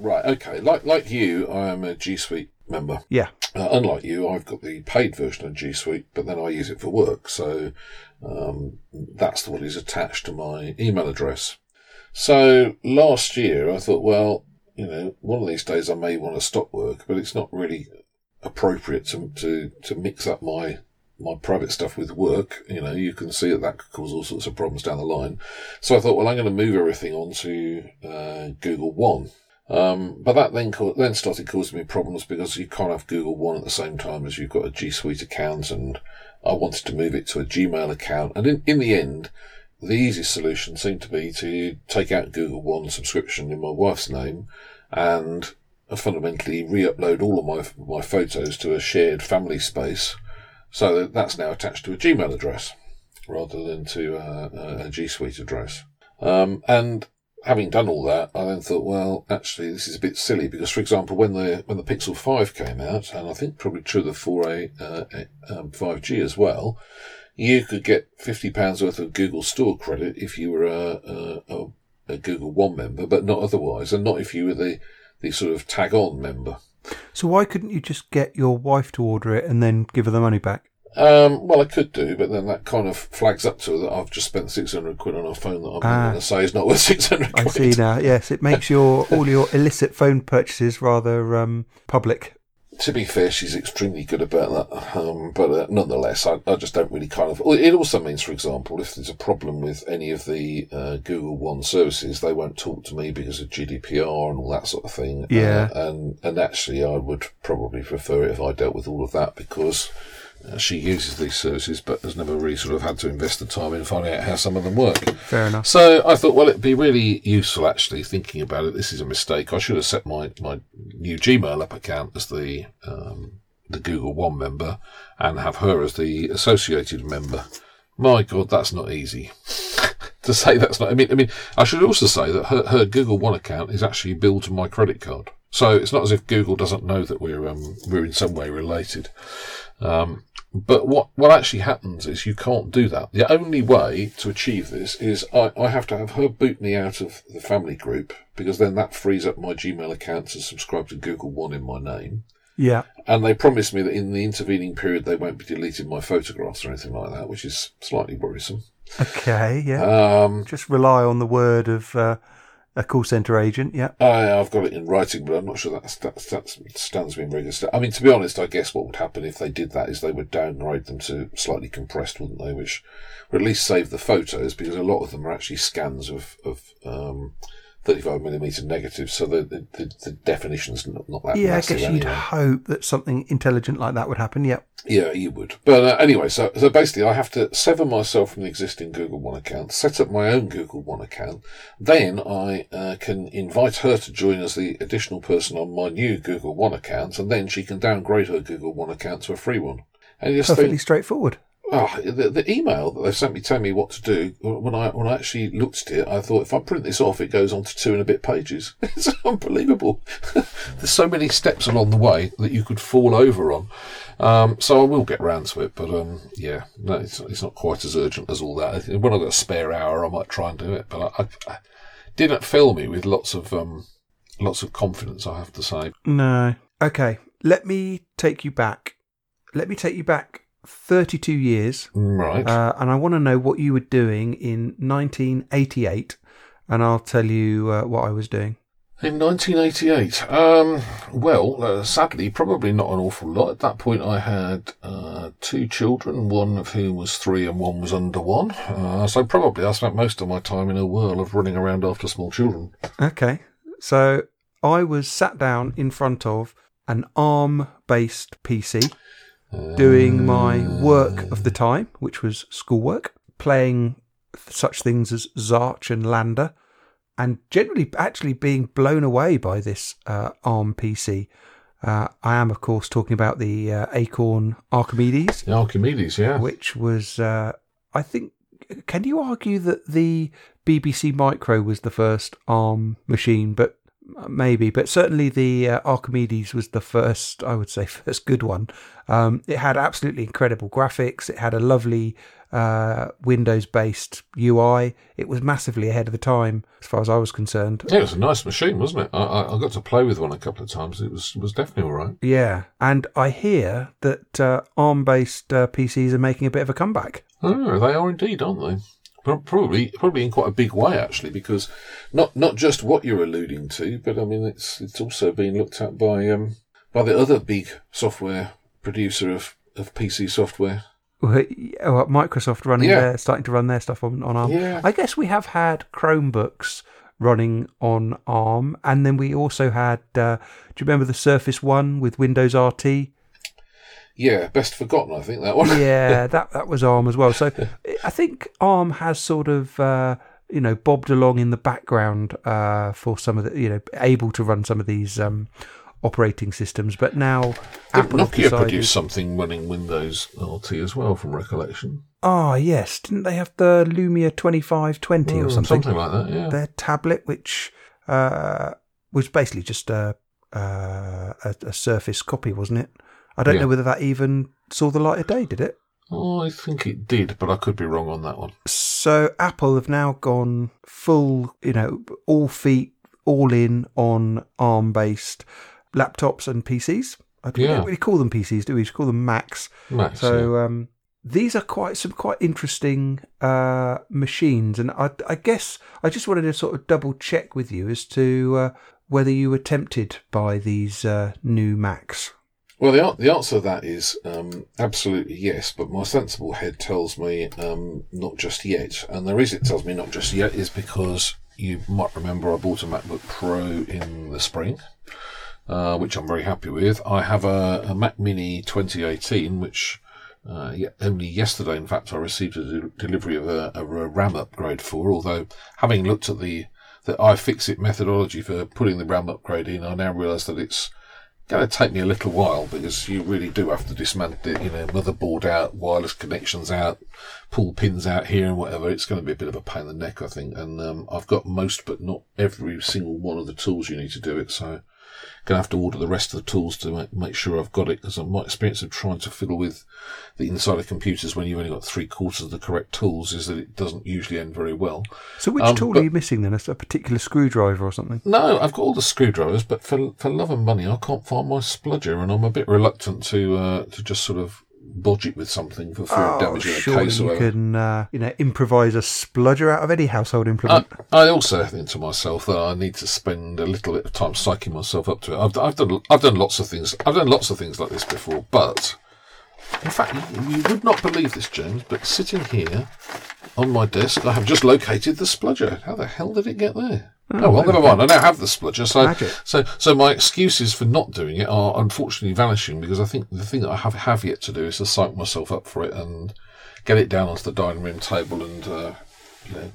right, okay. Like like you, I am a G Suite member.
Yeah.
Uh, unlike you, I've got the paid version of G Suite, but then I use it for work. So um, that's what is attached to my email address. So last year, I thought, well, you know, one of these days I may want to stop work, but it's not really appropriate to to to mix up my my private stuff with work. You know, you can see that that could cause all sorts of problems down the line. So I thought, well, I'm going to move everything onto uh, Google One. Um, but that then co- then started causing me problems because you can't have Google One at the same time as you've got a G Suite account, and I wanted to move it to a Gmail account. And in, in the end, the easiest solution seemed to be to take out Google One subscription in my wife's name and fundamentally re-upload all of my my photos to a shared family space. So that's now attached to a Gmail address rather than to uh, a, a G Suite address. Um, and having done all that, I then thought, well, actually, this is a bit silly because, for example, when the when the Pixel Five came out, and I think probably true of the 4A uh, um, 5G as well, you could get fifty pounds worth of Google Store credit if you were a, a, a, a Google One member, but not otherwise, and not if you were the the sort of tag on member.
So why couldn't you just get your wife to order it and then give her the money back?
Um, well, I could do, but then that kind of flags up to her that I've just spent 600 quid on a phone that I'm
Ah.
going to say is not worth 600
I
quid.
see now. Yes, it makes your all your illicit phone purchases rather um, public.
To be fair, she's extremely good about that. Um, but uh, nonetheless, I, I just don't really kind of. It also means, for example, if there's a problem with any of the uh, Google One services, they won't talk to me because of GDPR and all that sort of thing.
Yeah.
Uh, and and actually, I would probably prefer it if I dealt with all of that because uh, she uses these services, but has never really sort of had to invest the time in finding out how some of them work.
Fair enough.
So I thought, well, it'd be really useful actually thinking about it. This is a mistake. I should have set my, my new Gmail app account as the um, the Google One member and have her as the associated member. My God, that's not easy. to say that's not. I mean, I mean, I should also say that her, her Google One account is actually billed to my credit card. So it's not as if Google doesn't know that we're um, we're in some way related. Um, but what, what actually happens is you can't do that. The only way to achieve this is I, I have to have her boot me out of the family group because then that frees up my Gmail account to subscribe to Google One in my name.
Yeah.
And they promise me that in the intervening period they won't be deleting my photographs or anything like that, which is slightly worrisome.
Okay. Yeah.
Um,
Just rely on the word of uh, a call centre agent. Yeah.
I, I've got it in writing, but I'm not sure that, that, that stands good stead. I mean, to be honest, I guess what would happen if they did that is they would downgrade them to slightly compressed, wouldn't they? Which would at least save the photos because a lot of them are actually scans of, of um, 35 millimeter negatives, so the, the, the, the definition's not, not that
Yeah. I guess you'd
anyway.
hope that something intelligent like that would happen. Yeah.
Yeah, you would. But uh, anyway, so so basically, I have to sever myself from the existing Google One account, set up my own Google One account. Then I uh, can invite her to join as the additional person on my new Google One account, and then she can downgrade her Google One account to a free one. And you just
Perfectly
think,
straightforward.
Oh, the, the email that they sent me telling me what to do when I when I actually looked at it, I thought if I print this off, it goes on to two and a bit pages. It's unbelievable. There's so many steps along the way that you could fall over on. Um, so I will get round to it, but um, yeah, no, it's, it's not quite as urgent as all that. When I've got a spare hour, I might try and do it, but I, I, I didn't fill me with lots of um, lots of confidence. I have to say.
No. Okay. Let me take you back. Let me take you back 32 years.
Right.
Uh, and I want to know what you were doing in 1988. And I'll tell you uh, what I was doing.
In 1988, um, well, uh, sadly, probably not an awful lot. At that point, I had uh, two children, one of whom was three and one was under one. Uh, so probably I spent most of my time in a whirl of running around after small children.
Okay. So I was sat down in front of an ARM based PC. Doing my work of the time, which was schoolwork, playing such things as Zarch and Lander, and generally actually being blown away by this uh, ARM PC. Uh, I am, of course, talking about the uh, Acorn Archimedes,
The Archimedes, yeah.
which was, uh, I think, can you argue that the BBC Micro was the first ARM machine? But maybe, but certainly the uh, Archimedes was the first, I would say, first good one. Um, it had absolutely incredible graphics. It had a lovely uh, Windows-based UI. It was massively ahead of the time, as far as I was concerned.
Yeah, it was a nice machine, wasn't it? I, I, I got to play with one a couple of times. It was was definitely all right.
Yeah, and I hear that uh, ARM-based uh, PCs are making a bit of a comeback.
Oh, they are indeed, aren't they? Pro- Probably, probably in quite a big way, actually, because not not just what you're alluding to, but I mean, it's it's also being looked at by um by the other big software producer of, of PC software.
Well, Microsoft running
Yeah.
their starting to run their stuff on, on ARM.
Yeah.
I guess we have had Chromebooks running on ARM, and then we also had. Uh, do you remember the Surface One with Windows RT?
Yeah, best forgotten, I think that one.
Yeah, that that was ARM as well. So I think ARM has sort of. Uh, you know, bobbed along in the background uh, for some of the, you know, able to run some of these um, operating systems. But now Apple
Nokia
decided,
produced something running Windows RT as well, from recollection.
Oh yes, didn't they have the Lumia twenty five twenty or something?
Something like that, yeah.
Their tablet, which uh, was basically just a, uh, a a Surface copy, wasn't it? I don't
Yeah.
know whether that even saw the light of day, did it?
Oh, I think it did, but I could be wrong on that one.
So Apple have now gone full, you know, all feet, all in on ARM based laptops and PCs. I we
Yeah.
don't really call them PCs, do we? We just call them Macs.
Max,
So um, these are quite some quite interesting uh, machines, and I, I guess I just wanted to sort of double check with you as to uh, whether you were tempted by these uh, new Macs.
Well, the, the answer to that is um, absolutely yes, but my sensible head tells me um, not just yet. And the reason it tells me not just yet is because you might remember I bought a MacBook Pro in the spring, uh, which I'm very happy with. I have a, a Mac Mini 2018, which uh, only yesterday, in fact, I received a de- delivery of a, a RAM upgrade for. Although, having looked at the the iFixit methodology for putting the RAM upgrade in, I now realise that it's going to take me a little while because you really do have to dismantle it, you know, motherboard out, wireless connections out, pull pins out here and whatever. It's going to be a bit of a pain in the neck, I think. And um, I've got most, but not every single one of the tools you need to do it. So to have to order the rest of the tools to make, make sure I've got it because my experience of trying to fiddle with the inside of computers when you've only got three quarters of the correct tools is that it doesn't usually end very well.
So which
Um,
tool
but-
are you missing then? A particular screwdriver or something?
No, I've got all the screwdrivers, but for for love and money, I can't find my spludger, and I'm a bit reluctant to uh, to just sort of bodge it with something for fear of damaging a
Oh, surely
case or
you
whatever.
can, uh, you know, improvise a spludger out of any household implement.
I, I also think to myself that I need to spend a little bit of time psyching myself up to it. I've, I've done I've done lots of things. I've done lots of things like this before, but in fact, you, you would not believe this, James. But sitting here on my desk, I have just located the spludger. How the hell did it get there? Oh, well, never mind. I now have the spludger. So,
Magic.
so, so my excuses for not doing it are unfortunately vanishing because I think the thing that I have have yet to do is to psych myself up for it and get it down onto the dining room table and uh, you know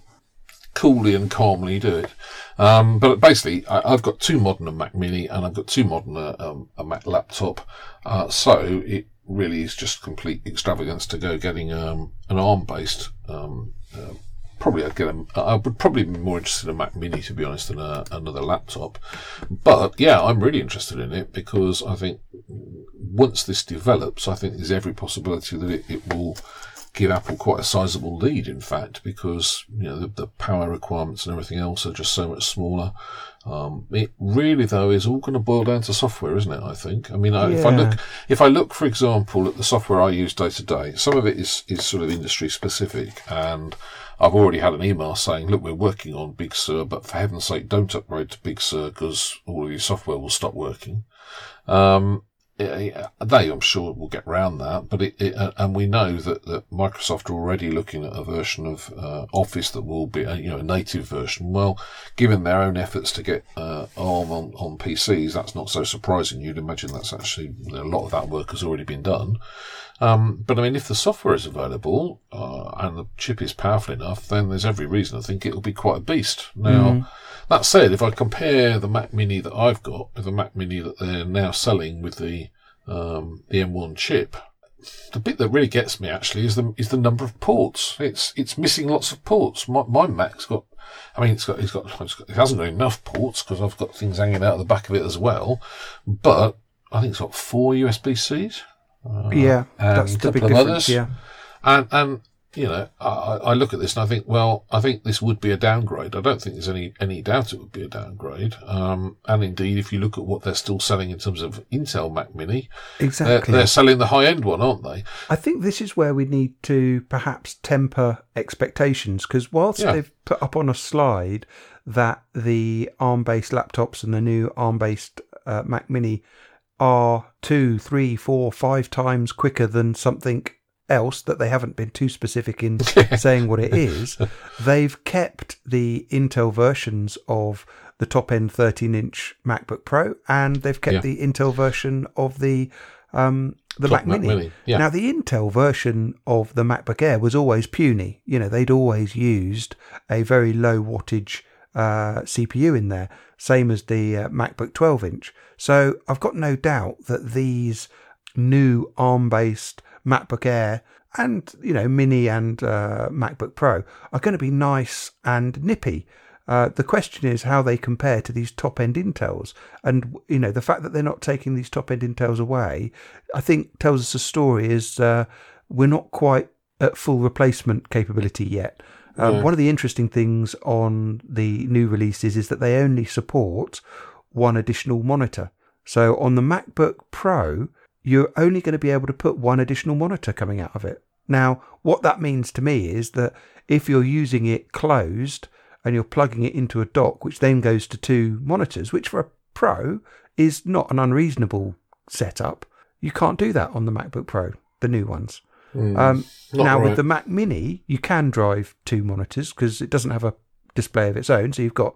coolly and calmly do it. Um, but basically, I, I've got two modern Mac Mini and I've got two modern uh, um, a Mac laptop. Uh, so it really is just complete extravagance to go getting um, an ARM based. Um, uh, probably I'd get a, I would probably be more interested in a Mac Mini to be honest than a, another laptop. But yeah, I'm really interested in it because I think once this develops, I think there's every possibility that it, it will give Apple quite a sizable lead, in fact, because you know the, the power requirements and everything else are just so much smaller. Um, it really, though, is all going to boil down to software, isn't it? I think. I mean, I if I look, if I look, for example, at the software I use day to day, some of it is is sort of industry specific, and I've already had an email saying, "Look, we're working on Big Sur, but for heaven's sake, don't upgrade to Big Sur because all of your software will stop working." Um, uh, they, I'm sure, will get round that. But it, it uh, and we know that, that Microsoft are already looking at a version of uh, Office that will be, a, you know, a native version. Well, given their own efforts to get uh, ARM on, on PCs, that's not so surprising. You'd imagine that's actually a lot of that work has already been done. Um, but I mean, if the software is available uh, and the chip is powerful enough, then there's every reason to think it'll be quite a beast. Now. Mm. That said, if I compare the Mac Mini that I've got with the Mac Mini that they're now selling with the um, the M1 chip, the bit that really gets me actually is the is the number of ports. It's it's missing lots of ports. My, my Mac's got, I mean, it's got it's got, it's got it hasn't got enough ports because I've got things hanging out of the back of it as well. But I think it's got four USB Cs.
Uh, yeah, that's the big difference. Others. Yeah,
and and you know, I, I, look at this and I think, well, I think this would be a downgrade. I don't think there's any, any doubt it would be a downgrade. Um, and indeed, if you look at what they're still selling in terms of Intel Mac Mini,
exactly,
they're, they're selling the high end one, aren't they?
I think this is where we need to perhaps temper expectations because whilst yeah. they've put up on a slide that the ARM based laptops and the new ARM based uh, Mac Mini are two, three, four, five times quicker than something else that they haven't been too specific in saying what it is. They've kept the Intel versions of the top end 13 inch MacBook Pro and they've kept yeah. the Intel version of the um, the Mac, Mac, Mini. Mini. Yeah. Now, the Intel version of the MacBook Air was always puny. You know, they'd always used a very low wattage uh, CPU in there, same as the uh, MacBook 12 inch. So I've got no doubt that these new ARM based MacBook Air and you know Mini and uh, MacBook Pro are going to be nice and nippy. Uh, the question is how they compare to these top end Intels, and you know the fact that they're not taking these top end Intels away, I think tells us a story. Is uh, we're not quite at full replacement capability yet. Um, yeah. One of the interesting things on the new releases is that they only support one additional monitor. So on the MacBook Pro, you're only going to be able to put one additional monitor coming out of it. Now, what that means to me is that if you're using it closed and you're plugging it into a dock, which then goes to two monitors, which for a Pro is not an unreasonable setup, you can't do that on the MacBook Pro, the new ones. Mm, um, now, right. with the Mac Mini, you can drive two monitors because it doesn't have a display of its own. So you've got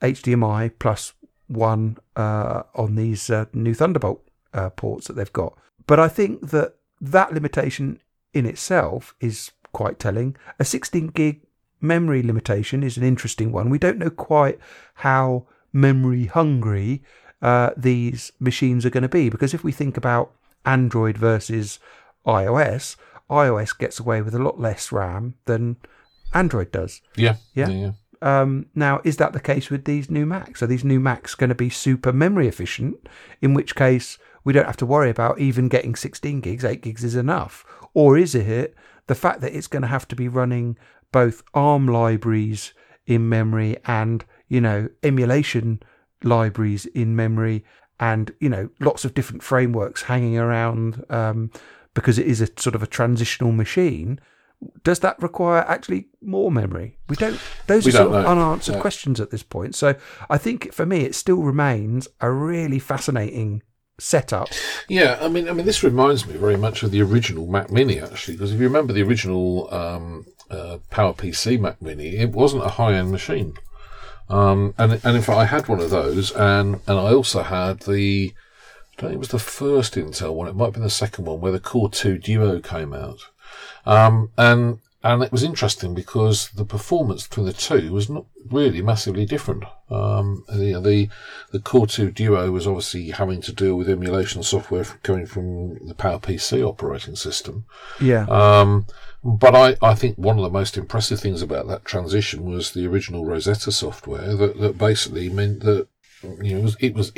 HDMI plus one uh, on these uh, new Thunderbolt uh, ports that they've got. But I think that that limitation in itself is quite telling. A 16 gig memory limitation is an interesting one. We don't know quite how memory hungry uh, these machines are going to be because if we think about Android versus iOS, iOS gets away with a lot less RAM than Android does.
Yeah.
Yeah.
yeah, yeah.
Um, now, is that the case with these new Macs? Are these new Macs going to be super memory efficient? In which case, we don't have to worry about even getting 16 gigs, 8 gigs is enough. Or is it the fact that it's going to have to be running both ARM libraries in memory and, you know, emulation libraries in memory and, you know, lots of different frameworks hanging around um, because it is a sort of a transitional machine? does that require actually more memory? We don't. Those we are sort of unanswered questions at this point. So I think for me, it still remains a really fascinating setup.
Yeah, I mean, I mean, this reminds me very much of the original Mac Mini, actually, because if you remember the original um, uh, PowerPC Mac Mini, it wasn't a high-end machine. Um, and and in fact, I had one of those, and and I also had the. I don't think it was the first Intel one. It might been the second one where the Core Two Duo came out, um, and and it was interesting because the performance between the two was not really massively different. Um, the, the the Core 2 Duo was obviously having to deal with emulation software coming from the PowerPC operating system.
Yeah.
Um, but I, I think one of the most impressive things about that transition was the original Rosetta software that, that basically meant that you know, it was, it was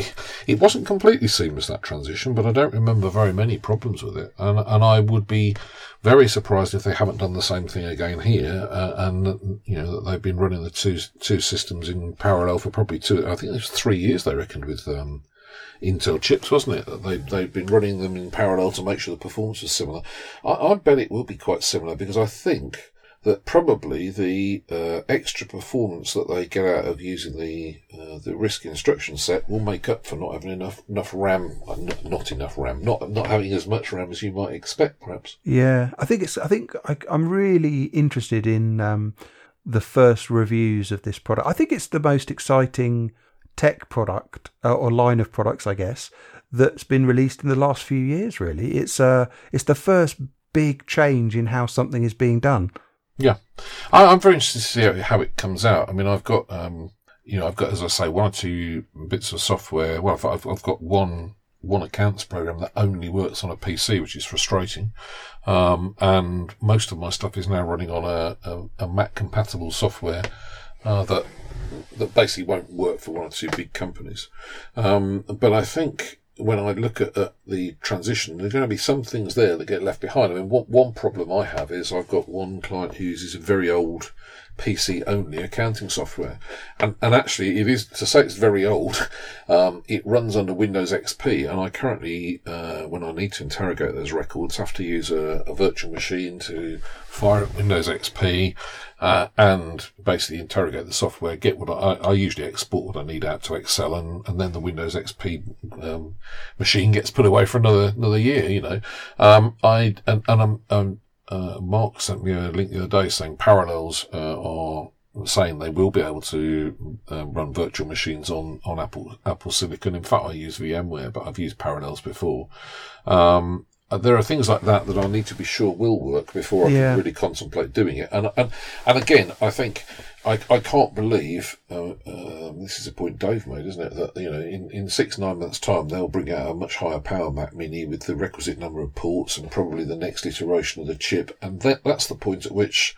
it wasn't completely seamless that transition, but I don't remember very many problems with it, and and I would be very surprised if they haven't done the same thing again here, uh, and you know that they've been running the two two systems in parallel for probably two. I think it was three years they reckoned with um, Intel chips, wasn't it? That they they've been running them in parallel to make sure the performance was similar. I, I bet it will be quite similar because I think that probably the uh, extra performance that they get out of using the uh, the RISC instruction set will make up for not having enough enough RAM, uh, not, not enough RAM, not not having as much RAM as you might expect, perhaps.
Yeah, I think it's. I think I, I'm really interested in um, the first reviews of this product. I think it's the most exciting tech product uh, or line of products, I guess, that's been released in the last few years. Really, it's uh, it's the first big change in how something is being done.
Yeah, I, I'm very interested to see how it comes out. I mean, I've got, um, you know, I've got, as I say, one or two bits of software. Well, I've, I've got one one accounts program that only works on a PC, which is frustrating. Um, and most of my stuff is now running on a, a, a Mac compatible software uh, that that basically won't work for one or two big companies. Um, but I think when I look at, at, the transition, there are going to be some things there that get left behind. I mean, one, one problem I have is I've got one client who uses a very old PC only accounting software. And, and actually, it is, to say it's very old, um, it runs under Windows XP. And I currently, uh, when I need to interrogate those records, have to use a, a virtual machine to fire up Windows XP, uh, and basically interrogate the software, get what I, I, usually export what I need out to Excel, and, and then the Windows XP um, machine gets put away for another another year. You know, um, I and, and I'm, I'm uh, Mark sent me a link the other day saying Parallels uh, are saying they will be able to uh, run virtual machines on, on Apple Apple Silicon. In fact, I use VMware, but I've used Parallels before. Um, there are things like that that I need to be sure will work before I yeah. can really contemplate doing it. And and and again, I think I, I can't believe uh, um, this is a point Dave made, isn't it? That you know, in, in six nine months' time, they'll bring out a much higher power Mac Mini with the requisite number of ports and probably the next iteration of the chip, and that, that's the point at which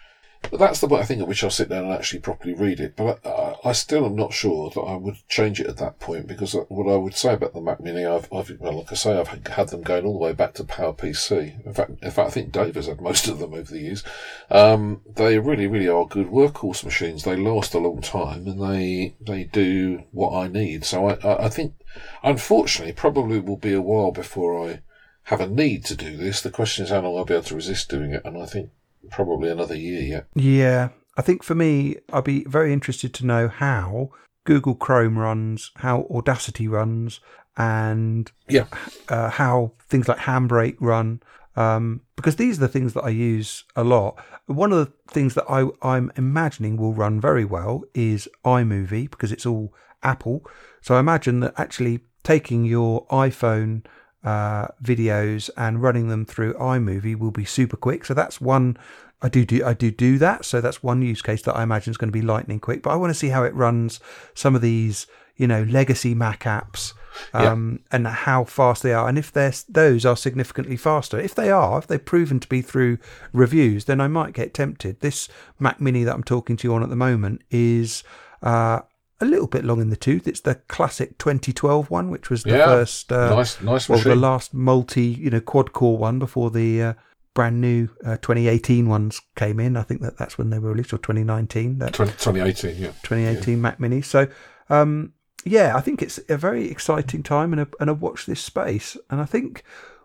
but that's the point I think at which I'll sit down and actually properly read it. But I, I, still am not sure that I would change it at that point because what I would say about the Mac Mini, I've, I've well, like I say, I've had them going all the way back to PowerPC. In fact, in fact, I think Dave has had most of them over the years. Um, they really, really are good workhorse machines. They last a long time and they they do what I need. So I, I, I think, unfortunately, probably will be a while before I have a need to do this. The question is how long I'll be able to resist doing it, and I think probably another year yet.
Yeah. I think for me, I'd be very interested to know how Google Chrome runs, how Audacity runs, and
yeah,
uh, how things like Handbrake run. Um, because these are the things that I use a lot. One of the things that I, I'm imagining will run very well is iMovie because it's all Apple. So I imagine that actually taking your iPhone uh, videos and running them through iMovie will be super quick. So that's one. I do do I do do that. So that's one use case that I imagine is going to be lightning quick. But I want to see how it runs some of these, you know, legacy Mac apps. Um, yeah. and how fast they are, and if those are significantly faster. If they are, if they're proven to be through reviews, then I might get tempted. This Mac Mini that I'm talking to you on at the moment is uh, a little bit long in the tooth. It's the classic 2012 one, which was the yeah, first, uh,
nice, nice
well, the last multi, you know, quad core one before the uh, brand new uh, 2018 ones came in. I think that that's when they were released, or 2019. That
20, 2018, yeah,
2018 yeah. Mac Mini. So, um, yeah, I think it's a very exciting time and a, and a watch this space. And I think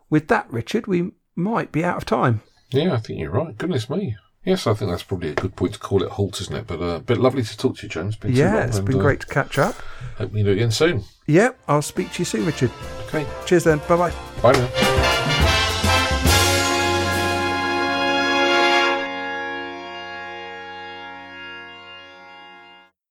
with that, Richard, we might be out of time.
Yeah, I think you're right. Goodness me. Yes, I think that's probably a good point to call it halt, isn't it? But uh, bit lovely to talk to you, James.
Been yeah, it's and, been uh, great to catch up.
Hope we do it again soon.
Yeah, I'll speak to you soon, Richard.
Okay.
Cheers then. Bye bye.
Bye now.